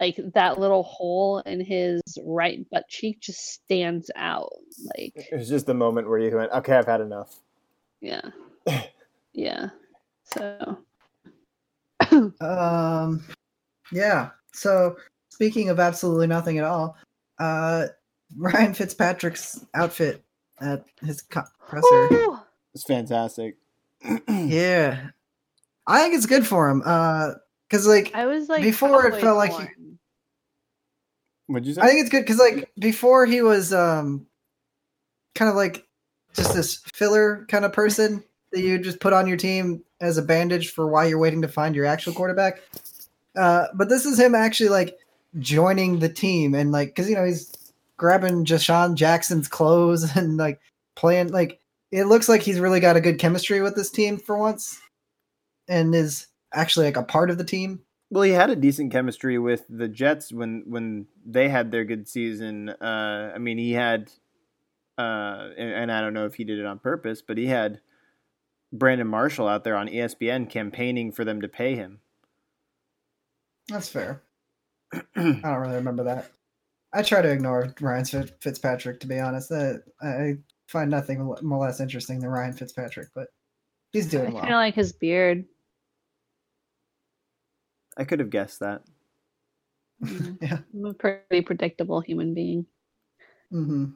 like that little hole in his right butt cheek just stands out. Like, It was just the moment where you went, okay, I've had enough. yeah. yeah. So, Um, yeah. So speaking of absolutely nothing at all, uh, Ryan Fitzpatrick's outfit at his co- presser. Woo! It's fantastic. Yeah, I think it's good for him. Uh, because like I was like, Before it halfway felt like he- What'd you say? I think it's good because like before he was um, kind of like just this filler kind of person that you just put on your team as a bandage for while you're waiting to find your actual quarterback. Uh, but this is him actually like joining the team and like because you know he's grabbing DeSean Jackson's clothes and like playing like it looks like he's really got a good chemistry with this team for once and is actually like a part of the team. Well, he had a decent chemistry with the Jets when when they had their good season. Uh, I mean, he had, uh, and, and I don't know if he did it on purpose, but he had Brandon Marshall out there on ESPN campaigning for them to pay him. That's fair. I don't really remember that. I try to ignore Ryan Fitzpatrick to be honest. Uh, I find nothing more less interesting than Ryan Fitzpatrick, but he's doing I doing kind of like his beard. I could have guessed that. Mm. Yeah. I'm a pretty predictable human being. Mm-hmm.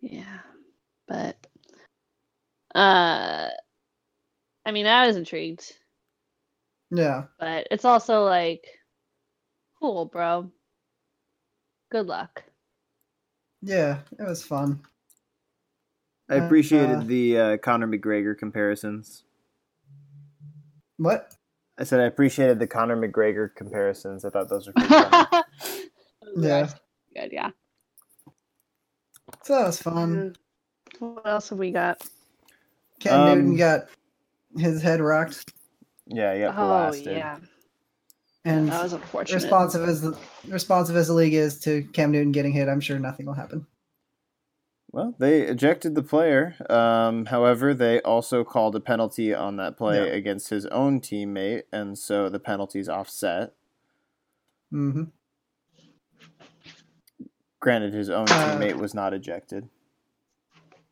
Yeah. But uh I mean I was intrigued, Yeah. but it's also like cool, bro. Good luck. Yeah. It was fun. I appreciated uh, the uh, Conor McGregor comparisons. What? I said I appreciated the Conor McGregor comparisons. I thought those were pretty funny. Yeah. Good, yeah. So that was fun. What else have we got? Ken Um, Newton got his head rocked, yeah, yeah, Oh blasted. yeah. And That was unfortunate. responsive as the responsive as the league is to Cam Newton getting hit, I'm sure nothing will happen. Well, they ejected the player. Um, however, they also called a penalty on that play Yeah. against his own teammate, and so the penalty's offset. hmm Granted, his own Uh, teammate was not ejected.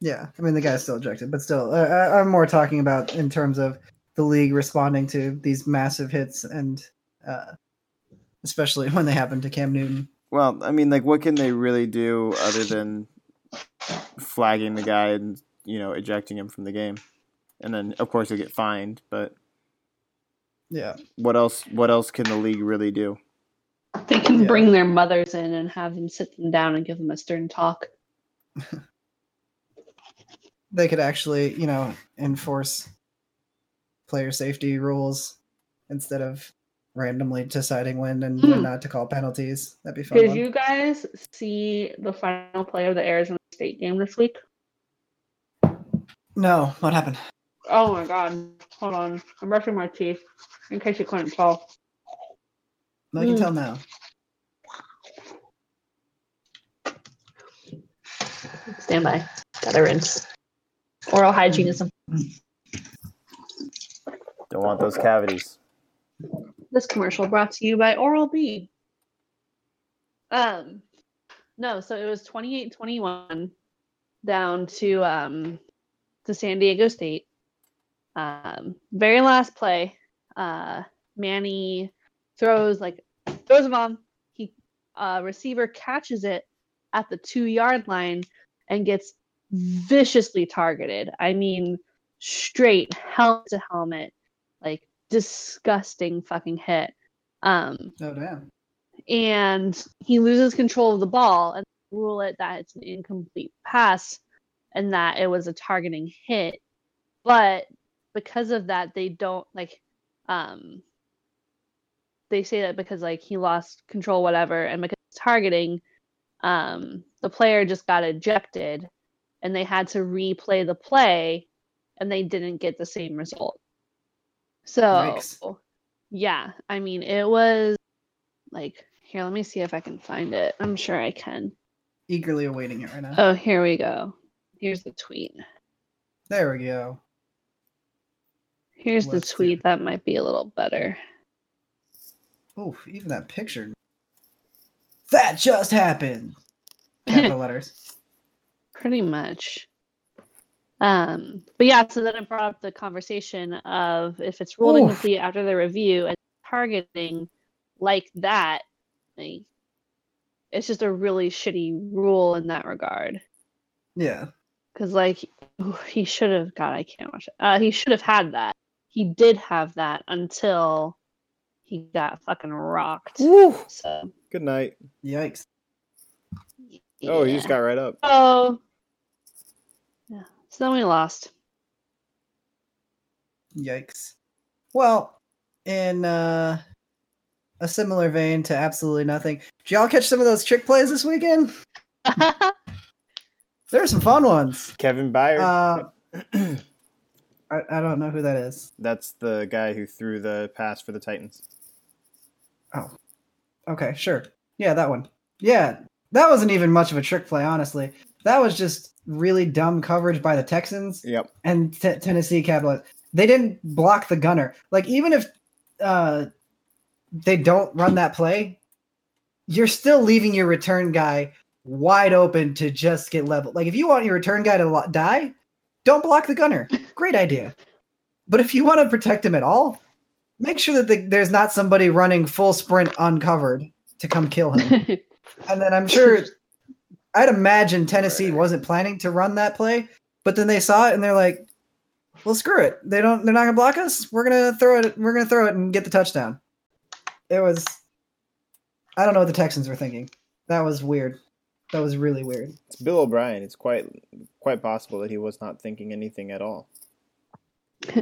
Yeah, I mean the guy's still ejected, but still, uh, I'm more talking about in terms of the league responding to these massive hits, and uh, especially when they happen to Cam Newton. Well, I mean, like, what can they really do other than flagging the guy and you know ejecting him from the game? And then, of course, he'll get fined. But Yeah, what else? What else can the league really do? They can Yeah. bring their mothers in and have them sit them down and give them a stern talk. they could actually, you know, enforce player safety rules instead of randomly deciding when and when Hmm. not to call penalties. That'd be fun. Did one. you guys see the final play of the Arizona State game this week? No, what happened? Oh my god. Hold on. I'm brushing my teeth in case you couldn't tell. I can Mm. tell now. Stand by. Gotta rinse. Oral hygiene is something. Don't want those cavities. This commercial brought to you by Oral B. Um, no, so it was 28-21 down to um to San Diego State. Um, very last play, uh, Manny throws like throws a bomb. He uh, receiver catches it at the two yard line and gets viciously targeted. I mean, straight helmet to helmet, like disgusting fucking hit. Um, Oh damn. and he loses control of the ball and rule it that it's an incomplete pass and that it was a targeting hit. But because of that, they don't like um they say that because like he lost control, whatever, and because targeting, um, the player just got ejected and they had to replay the play and they didn't get the same result. So Yikes. yeah, I mean, it was like here. Let me see if I can find it. I'm sure I can. Eagerly awaiting it right now. Oh, here we go. Here's the tweet. There we go. Here's the Let's see. tweet. That might be a little better. Oh, even that picture. That just happened. Capital letters. Pretty much. Um, but yeah, so then it brought up the conversation of if it's ruled Oof. incomplete after the review and targeting like that, like, it's just a really shitty rule in that regard. Yeah. Because like ooh, he should have God, I can't watch it. Uh, he should have had that. He did have that until he got fucking rocked. Woo. So Good night. Yikes. Oh, he just got right up. Oh. Yeah. So then we lost. Yikes. Well, in uh, a similar vein to absolutely nothing, did y'all catch some of those trick plays this weekend? There are some fun ones. Kevin Byard. Uh, I, I don't know who that is. That's the guy who threw the pass for the Titans. Oh, okay, sure. Yeah, that one. Yeah, that wasn't even much of a trick play, honestly. That was just really dumb coverage by the Texans Yep. and T- Tennessee capitalized. They didn't block the gunner. Like even if uh, they don't run that play, you're still leaving your return guy wide open to just get leveled. Like if you want your return guy to lo- die, don't block the gunner. Great idea. But if you want to protect him at all, make sure that the, there's not somebody running full sprint uncovered to come kill him. And then I'm sure, I'd imagine Tennessee wasn't planning to run that play, but then they saw it and they're like, "Well, screw it. They don't. They're not gonna block us. We're gonna throw it. We're gonna throw it and get the touchdown." It was. I don't know what the Texans were thinking. That was weird. That was really weird. It's Bill O'Brien. It's quite quite possible that he was not thinking anything at all.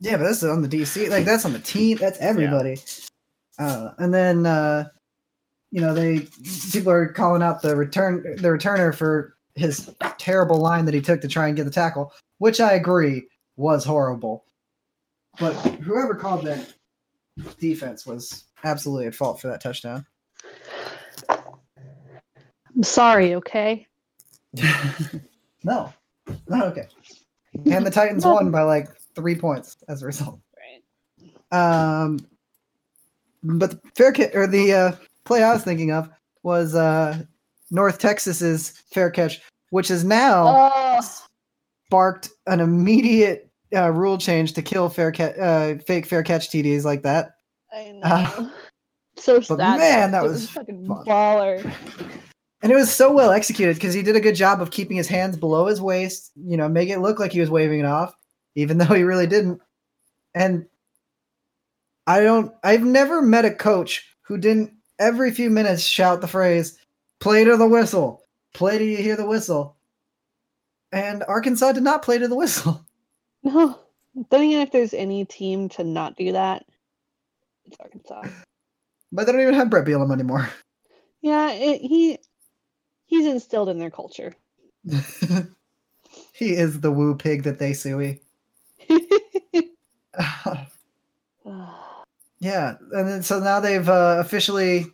Yeah, but that's on the DC. Like that's on the team. That's everybody. Uh, and then uh, you know they people are calling out the return the returner for his terrible line that he took to try and get the tackle, which I agree was horrible. But whoever called that defense was absolutely at fault for that touchdown. I'm sorry, okay? no, not okay. And the Titans won by like three points as a result. Right. Um, but the fair catch or the uh, play I was thinking of was uh, North Texas's fair catch, which has now Oh, sparked an immediate uh, rule change to kill fair ca- uh, fake fair catch TDs like that. I know. Uh, so sad. man, that It was fucking fun. baller. And it was so well executed because he did a good job of keeping his hands below his waist, you know, make it look like he was waving it off, even though he really didn't. And I don't, I've never met a coach who didn't every few minutes shout the phrase, play to the whistle, play till you hear the whistle. And Arkansas did not play to the whistle. No. Then again, if there's any team to not do that, it's Arkansas. But they don't even have Bret Bielema anymore. Yeah, it, he he's instilled in their culture. he is the woo pig that they suey. Ah. Yeah, and then, so now they've uh, officially,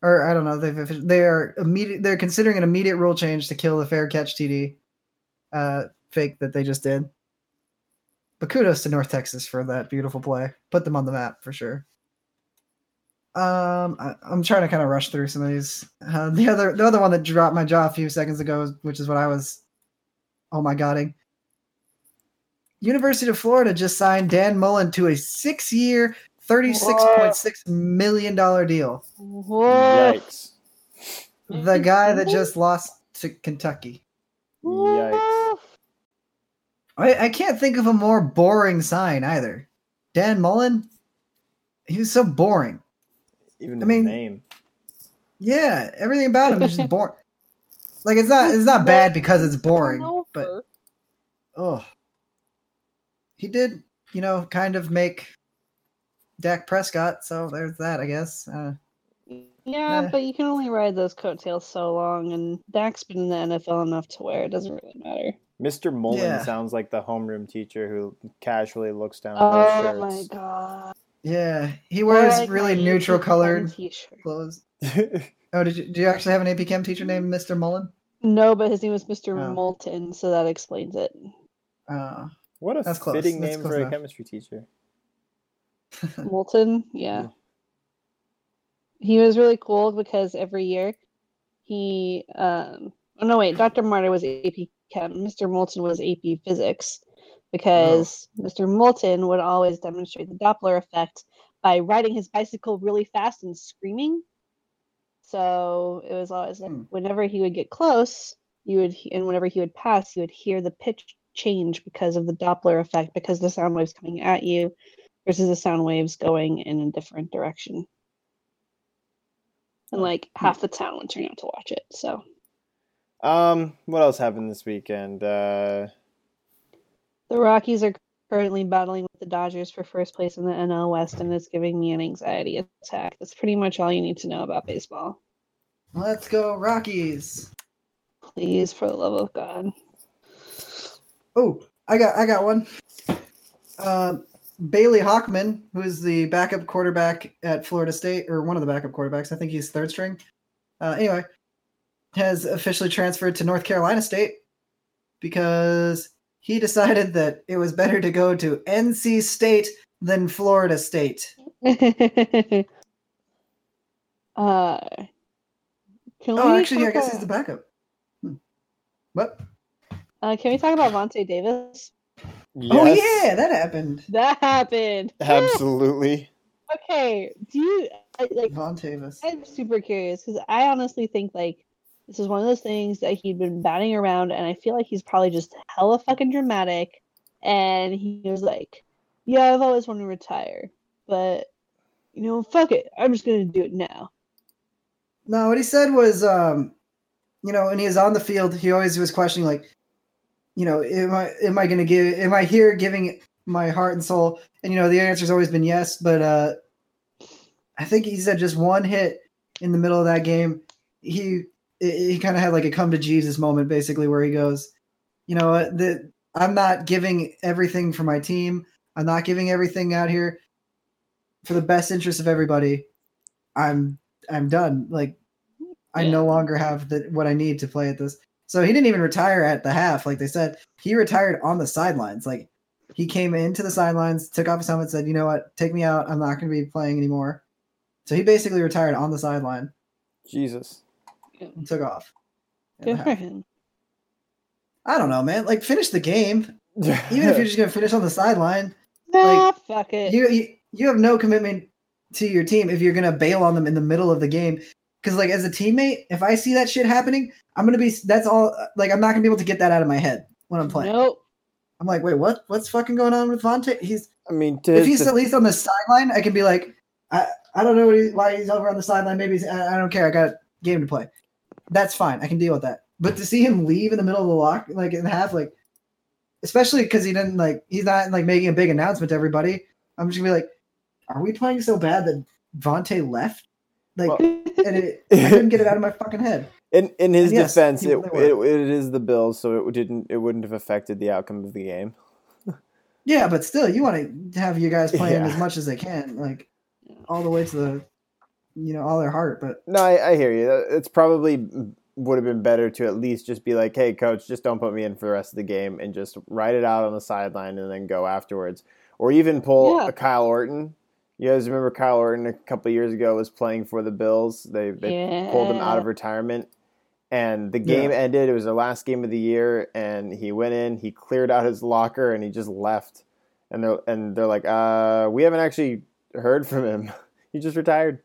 or I don't know, they've they are immediate. They're considering an immediate rule change to kill the fair catch TD uh, fake that they just did. But kudos to North Texas for that beautiful play. Put them on the map for sure. Um, I, I'm trying to kind of rush through some of these. Uh, the other, the other one that dropped my jaw a few seconds ago, which is what I was, oh my godding. University of Florida just signed Dan Mullen to a six-year, thirty-six point six million dollar deal. What? Yikes! The guy that just lost to Kentucky. Yikes. I, I can't think of a more boring sign either. Dan Mullen, he was so boring. Even I mean- name. Yeah, everything about him is just boring. Like it's not it's not bad because it's boring, but oh, he did you know kind of make Dak Prescott. So there's that, I guess. Uh, Yeah, Eh. but you can only ride those coattails so long, and Dak's been in the NFL enough to where it doesn't really matter. Mr. Mullen Yeah. sounds like the homeroom teacher who casually looks down Oh both my god. Yeah, he wears like really neutral AP colored T-shirt. clothes. Oh, did you do you actually have an AP Chem teacher named Mr. Mullen? No, but his name was Mr. Oh. Moulton, so that explains it. Uh, what a That's close. fitting That's name close for a chemistry teacher. Moulton, yeah. Yeah. He was really cool because every year he um oh no wait, Dr. Martyr was AP Chem, Mr. Moulton was AP Physics because Mr. Moulton would always demonstrate the Doppler effect by riding his bicycle really fast and screaming. So it was always like Hmm. whenever he would get close, you would and whenever he would pass, you would hear the pitch change because of the Doppler effect because the sound waves coming at you versus the sound waves going in a different direction. And like half the town would turn out to watch it. So Um, what else happened this weekend? Uh, the Rockies are currently battling with the Dodgers for first place in the NL West, and it's giving me an anxiety attack. That's pretty much all you need to know about baseball. let's go Rockies. Please, for the love of God. Oh, I got I got one. Uh, Bailey Hockman, who is the backup quarterback at Florida State, or one of the backup quarterbacks, I think he's third string. Uh, anyway, has officially transferred to North Carolina State because he decided that it was better to go to NC State than Florida State. uh, can Oh, actually, I guess he's the backup. Hmm. What? Uh, can we talk about Vontae Davis? Oh yeah, that happened. That happened. absolutely. okay. Do you I- like? Von Tavis. I'm super curious because I honestly think like this is one of those things that he'd been batting around, and I feel like he's probably just hella fucking dramatic. And he was like, "Yeah, I've always wanted to retire, but you know, fuck it, I'm just gonna do it now." No, what he said was, um, you know, when he was on the field, he always was questioning, like, you know, am I am I going to give? Am I here giving my heart and soul? And you know, the answer's always been yes. But uh, I think he said just one hit in the middle of that game, he he kind of had like a come to Jesus moment, basically, where he goes, you know, the I'm not giving everything for my team. I'm not giving everything out here for the best interest of everybody. I'm I'm done. Like I Yeah. no longer have the what I need to play at this. So he didn't even retire at the half, like they said. He retired on the sidelines. Like he came into the sidelines, took off his helmet, said, "You know what? Take me out. I'm not going to be playing anymore." So he basically retired on the sideline Jesus. and took off. at the Good for him. I don't know, man. Like finish the game, even if you're just going to finish on the sideline. Nah, fuck it. you, you you have no commitment to your team if you're gonna bail on them in the middle of the game. Because like as a teammate, if I see that shit happening, I'm gonna be that's all. Like I'm not gonna be able to get that out of my head when I'm playing. Nope. I'm like, wait, what? What's fucking going on with Vontae? He's I mean, to if he's def- at least on the sideline, I can be like, I I don't know what he, why he's over on the sideline. Maybe he's, I, I don't care. I got a game to play. That's fine. I can deal with that. But to see him leave in the middle of the lock, like in half, like especially because he didn't like he's not like making a big announcement to everybody. I'm just gonna be like, are we playing so bad that Vontae left? Like, Well- and it, I couldn't get it out of my fucking head. in in his yes, defense, it, it it is the Bills, so it didn't it wouldn't have affected the outcome of the game. Yeah, but still, you want to have you guys playing Yeah. as much as they can, like all the way to the, you know, all their heart. But No, I, I hear you. It's probably would have been better to at least just be like, "Hey, coach, just don't put me in for the rest of the game and just ride it out on the sideline and then go afterwards." Or even pull Yeah. a Kyle Orton. You guys remember Kyle Orton a couple years ago was playing for the Bills. They they yeah. pulled him out of retirement, and the game Yeah. ended. It was the last game of the year, and he went in, he cleared out his locker, and he just left. And they're and they're like, "Uh, we haven't actually heard from him. he just retired."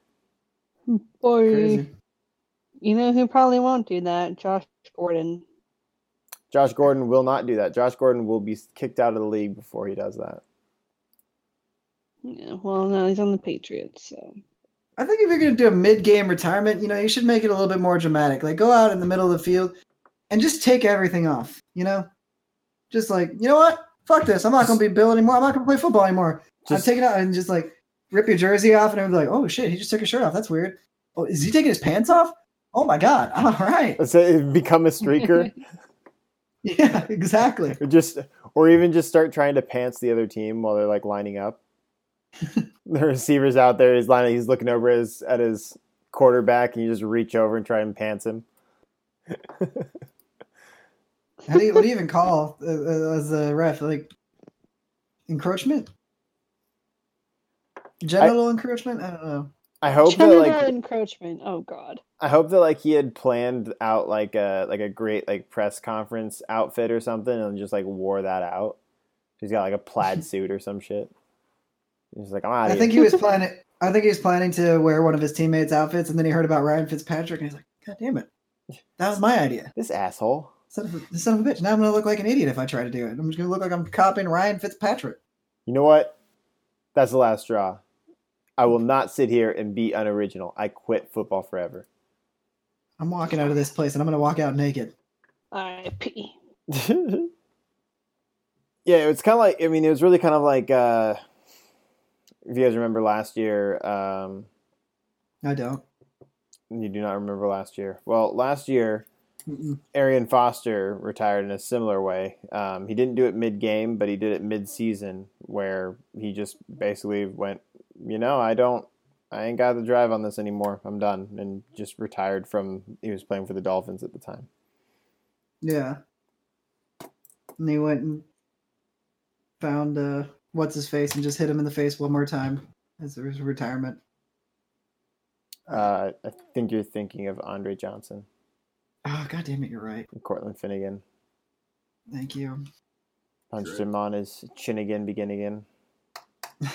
Boy, crazy. you know who probably won't do that? Josh Gordon. Josh Gordon will not do that. Josh Gordon will be kicked out of the league before he does that. Yeah, well, no, he's on the Patriots, so I think if you're going to do a mid-game retirement, you know, you should make it a little bit more dramatic. Like go out in the middle of the field and just take everything off. You know, just like you know what, fuck this. I'm not going to be Bill anymore. I'm not going to play football anymore. Just- I'm taking out and just like rip your jersey off, and I'm like, oh shit, he just took his shirt off. That's weird. Oh, is he taking his pants off? Oh my god! All right. Let's say become a streaker, Yeah, exactly. or just, or even just start trying to pants the other team while they're like lining up. the receiver's out there. He's lining. He's looking over his at his quarterback, and you just reach over and try and pants him. How do you, what do you even call uh, uh, as a ref? Like encroachment, genital encroachment. I don't know. I hope that like encroachment. Oh God. I hope that like he had planned out like a like a great like press conference outfit or something, and just like wore that out. He's got like a plaid suit or some shit. He's like, I'm out I think he was planning. I think he was planning to wear one of his teammates' outfits, and then he heard about Ryan Fitzpatrick, and he's like, "God damn it, that was my idea." This asshole. Son of a, son of a bitch. Now I'm gonna look like an idiot if I try to do it. I'm just gonna look like I'm copying Ryan Fitzpatrick. You know what? That's the last straw. I will not sit here and be unoriginal. I quit football forever. I'm walking out of this place, and I'm gonna walk out naked. R.I.P. yeah, it's kind of like I mean, it was really kind of like uh, if you guys remember last year. Um, I don't. you do not remember last year. Well, last year, Mm-mm. Arian Foster retired in a similar way. Um, he didn't do it mid game, but he did it mid season, where he just basically went, you know, I don't, I ain't got the drive on this anymore. I'm done, and just retired from. He was playing for the Dolphins at the time. Yeah. And he went and found uh, what's his face and just hit him in the face one more time as his retirement. Uh, I think you're thinking of Andre Johnson Oh god damn it, you're right. and Cortland Finnegan. Thank you. Punched Good. him on his chin again, begin again.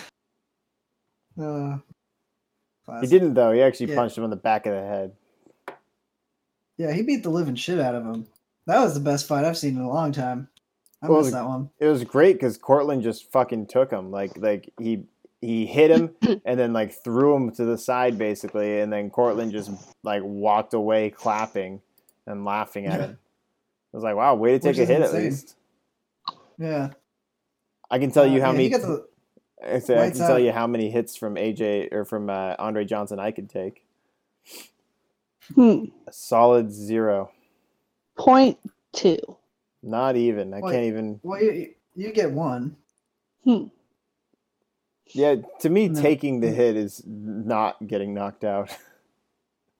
Uh, He didn't though. He actually Yeah. punched him on the back of the head. Yeah, he beat the living shit out of him. That was the best fight I've seen in a long time. I Well, missed that one. It was great because Cortland just fucking took him. Like like he he hit him and then like threw him to the side basically, and then Cortland just like walked away clapping and laughing at Yeah. him. I was like, wow, way to take Which a hit at least. Yeah. I can tell you Uh, how yeah, many. The, I say, I can tell you how many hits from AJ or from uh, Andre Johnson I could take. Hmm. A solid zero. Point two. Not even. I Wait. can't even. well, you, you get one. Hmm. Yeah, to me, No. taking the hit is not getting knocked out.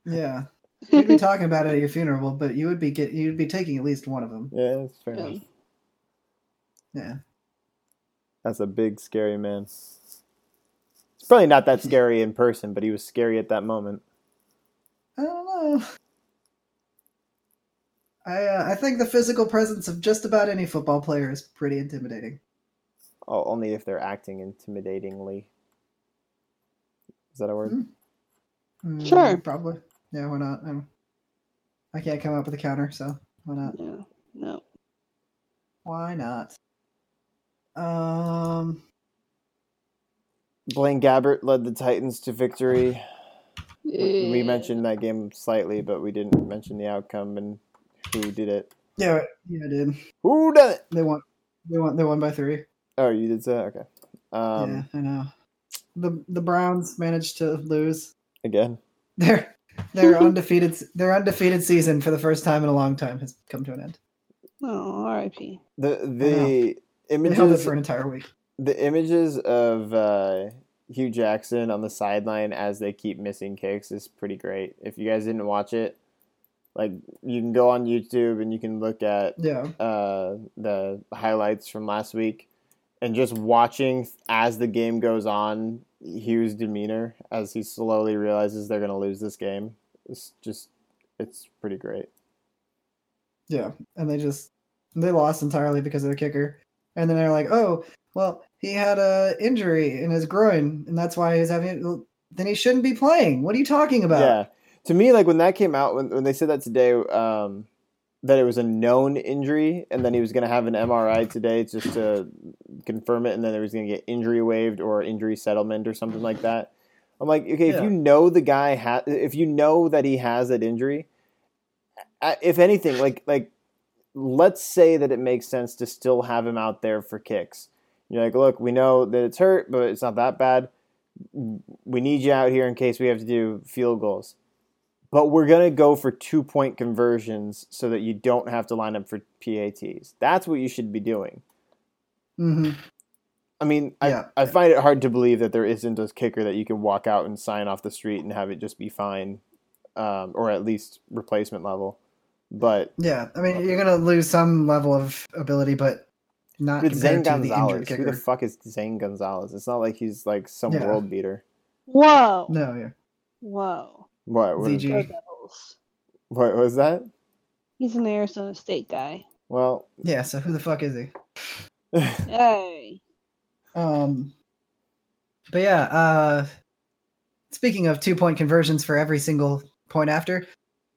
Yeah. You'd be talking about it at your funeral, but you would be get you'd be taking at least one of them. yeah, that's fair Yeah. enough. Yeah. That's a big, scary man. It's probably not that scary in person, but he was scary at that moment. I don't know. I uh, I think the physical presence of just about any football player is pretty intimidating. Oh, only if they're acting intimidatingly. Is that a word? Mm. Mm, Sure. Probably. Yeah. Why not? I'm, I can't come up with a counter, so why not? No. No. Why not? Um. Blaine Gabbert led the Titans to victory. We we mentioned that game slightly, but we didn't mention the outcome and who did it. Yeah. Yeah. I did. Who done it? They won. They won. They won by three. Oh, you did say okay. Um, yeah. I know. The the Browns managed to lose. Again, Their their undefeated their undefeated season for the first time in a long time has come to an end. Oh, R.I.P. the the They held it images for an entire week. the images of uh, Hue Jackson on the sideline as they keep missing kicks is pretty great. If you guys didn't watch it, like you can go on YouTube and you can look at Yeah. uh, the highlights from last week, and just watching as the game goes on, Hue's demeanor as he slowly realizes they're gonna lose this game. It's just it's pretty great. Yeah, and they just they lost entirely because of the kicker, and then they're like, "Oh, well, he had a injury in his groin, and that's why he's having." well, Then he shouldn't be playing. What are you talking about? Yeah. To me, like when that came out, when, when they said that today, um, that it was a known injury, and then he was going to have an MRI today just to confirm it, and then he was going to get injury waived or injury settlement or something like that. I'm like, okay, if you know the guy ha- if you know that he has that injury, if anything, like like let's say that it makes sense to still have him out there for kicks. You're like, look, we know that it's hurt, but it's not that bad. We need you out here in case we have to do field goals. But we're going to go for two point conversions so that you don't have to line up for PATs. That's what you should be doing. hmm I mean, Yeah. I, I find it hard to believe that there isn't a kicker that you can walk out and sign off the street and have it just be fine, um, or at least replacement level. But Yeah, I mean you're gonna lose some level of ability, but not with Zane compared to the injured Gonzalez, who the fuck is Zane Gonzalez? It's not like he's like some Yeah. world beater. Whoa. no, yeah. Whoa. What? What, ZG. What was that? He's an Arizona State guy. Well, Yeah, so who the fuck is he? Hey. Um, but yeah, uh, speaking of two point conversions for every single point after,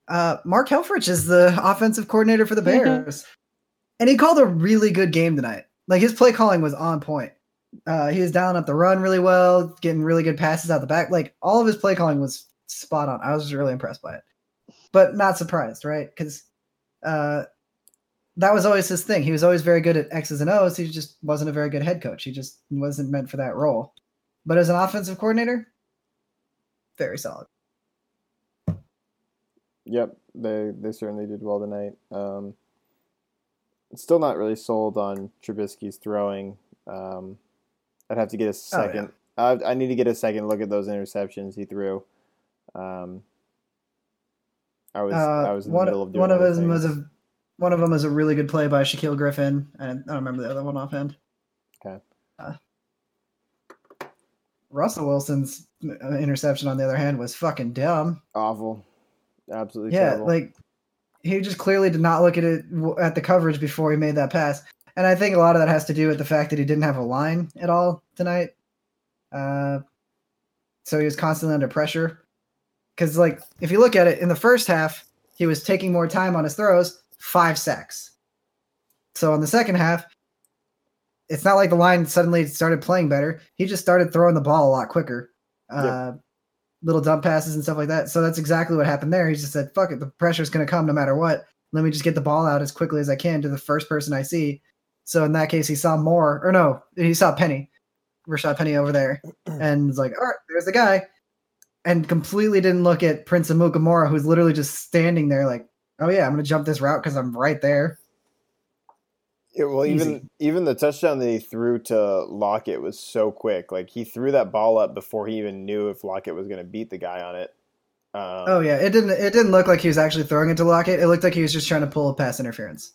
uh, Mark Helfrich is the offensive coordinator for the Mhm. Bears, and he called a really good game tonight. Like his play calling was on point. Uh, he was down up the run really well, getting really good passes out the back. Like all of his play calling was spot on. I was really impressed by it, but not surprised, right? Because uh, that was always his thing. He was always very good at X's and O's. He just wasn't a very good head coach. He just wasn't meant for that role. But as an offensive coordinator, very solid. Yep, they they certainly did well tonight. Um, still not really sold on Trubisky's throwing. Um, I'd have to get a Oh, yeah. second. I, I need to get a second look at those interceptions he threw. Um, I was I Uh, was in the one middle of doing one of them was a one of them was a really good play by Shaquill Griffin, and I don't remember the other one offhand. Okay. Uh, Russell Wilson's uh, interception, on the other hand, was fucking dumb. awful, absolutely yeah, terrible. like he just clearly did not look at it at the coverage before he made that pass, and I think a lot of that has to do with the fact that he didn't have a line at all tonight. Uh, so he was constantly under pressure. Because like if you look at it in the first half, he was taking more time on his throws, five sacks. So in the second half, it's not like the line suddenly started playing better. He just started throwing the ball a lot quicker. Uh, little dump passes and stuff like that. So that's exactly what happened there. He just said, "Fuck it, the pressure's going to come no matter what. Let me just get the ball out as quickly as I can to the first person I see." So in that case, he saw more, or no, he saw Penny, Rashad Penny over there, and was like, "All right, there's the guy," and completely didn't look at Prince Amukamara, who's literally just standing there, like, "Oh yeah, I'm going to jump this route because I'm right there." Yeah, well, even Easy. even the touchdown that he threw to Lockett was so quick. Like he threw that ball up before he even knew if Lockett was going to beat the guy on it. Um, Oh yeah, it didn't. It didn't look like he was actually throwing it to Lockett. It looked like he was just trying to pull a pass interference.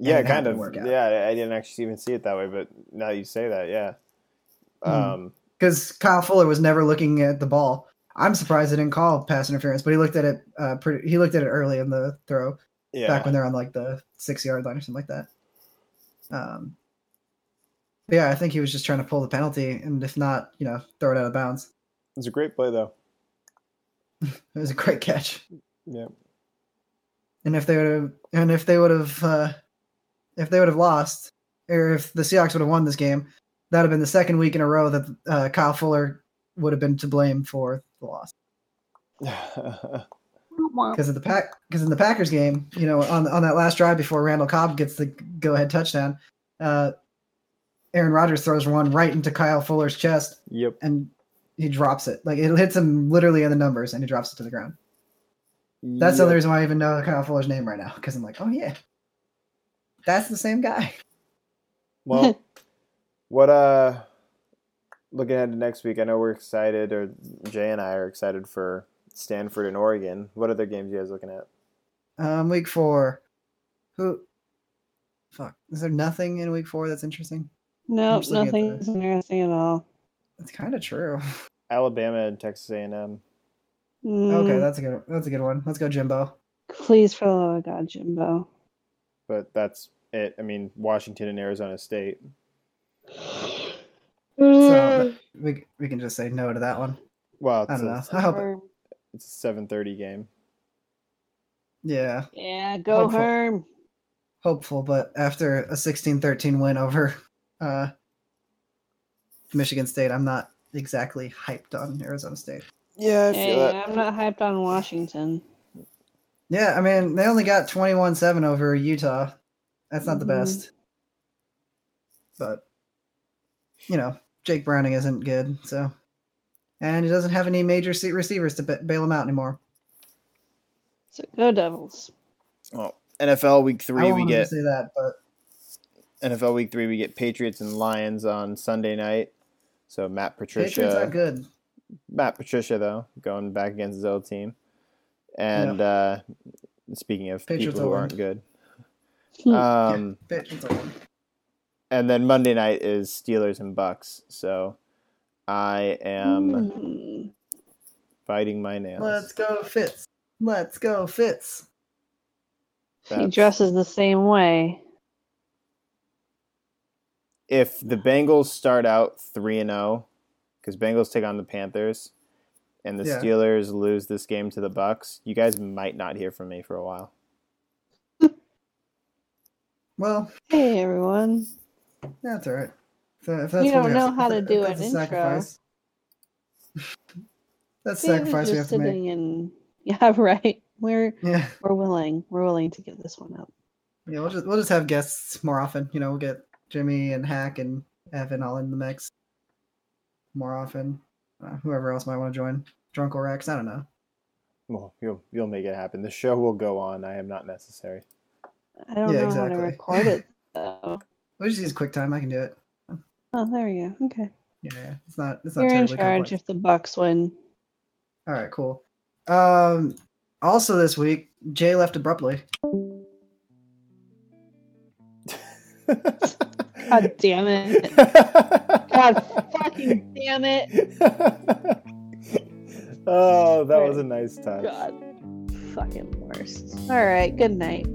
yeah, kind of. to work out. Yeah, I- didn't actually even see it that way, but now you say that, yeah. Hmm. Um, because Kyle Fuller was never looking at the ball. I'm surprised they didn't call pass interference, but he looked at it. Uh, pretty, he looked at it early in the throw, yeah, back when they're on like the six yard line or something like that. Um, yeah, I think he was just trying to pull the penalty, and if not, you know, throw it out of bounds. It was a great play though. It was a great catch, Yeah, and if they would have, and if they would have, uh, if they would have lost, or if the Seahawks would have won this game, that would have been the second week in a row that uh, Kyle Fuller would have been to blame for the loss. because of the pack because in the Packers game, you know, on on that last drive before Randall Cobb gets the go ahead touchdown, uh, Aaron Rodgers throws one right into Kyle Fuller's chest yep. and he drops it. Like it hits him literally in the numbers and he drops it to the ground. That's the only reason why I even know Kyle Fuller's name right now because I'm like, oh yeah, that's the same guy. Well, what uh, looking ahead to next week, I know we're excited, or Jay and I are excited for Stanford and Oregon. What other games you guys looking at? Um, week four, who? Fuck, is there nothing in week four that's interesting? Nope, just looking nothing's interesting at all. That's kind of true. Alabama and Texas A&M. Okay, Mm, that's a good. That's a good one. Let's go, Jimbo. please, for the love of God, Jimbo. but that's it. I mean, Washington and Arizona State. So we we can just say no to that one. Well, I don't a, know. I hope. Herm. it's a seven thirty game. Yeah, Yeah, go Hopeful. Herm. hopeful, but after a 16-13 win over uh, Michigan State, I'm not exactly hyped on Arizona State. Yeah, I Hey, I'm not hyped on Washington. Yeah, I mean they only got 21-7 over Utah. That's not the Mhm. best, but you know Jake Browning isn't good, so and he doesn't have any major se- receivers to ba- bail him out anymore. So go Devils. Well, NFL week I three, we get to say that, but NFL Week Three, we get Patriots and Lions on Sunday night. So Matt Patricia. Patriots Patricia, are good. Matt Patricia though, going back against his old team. And uh, speaking of Patriots people who aren't good, Hmm. um, Patriots are good. And then Monday night is Steelers and Bucks. So I am Hmm. biting my nails. Let's go, Fitz. Let's go, Fitz. He dresses the same way. if the Bengals start out three and zero, because Bengals take on the Panthers, and the Yeah. Steelers lose this game to the Bucks, you guys might not hear from me for a while. Well, Hey everyone. That's all right. So if that's You don't know how to if do that's an a intro. Sacrifice. that's the sacrifice we have just to make. sitting and yeah, right. We're Yeah, we're willing. We're willing to give this one up. yeah. We'll just we'll just have guests more often. You know, we'll get Jimmy and Hack and Evan all in the mix more often. Uh, whoever else might want to join. Drunk or Rex, I don't know. Well, you'll you'll make it happen. The show will go on. I am not necessary. I don't Yeah, know exactly. how to record it though. We just use QuickTime. I can do it. Oh, there we go. Okay. Yeah, yeah. It's not. It's not You're in charge complex. if the Bucks win. All right, cool. Um, also this week, Jay left abruptly. God damn it. God fucking damn it. oh, that was a nice touch. God. Fucking worst. All right. Good night.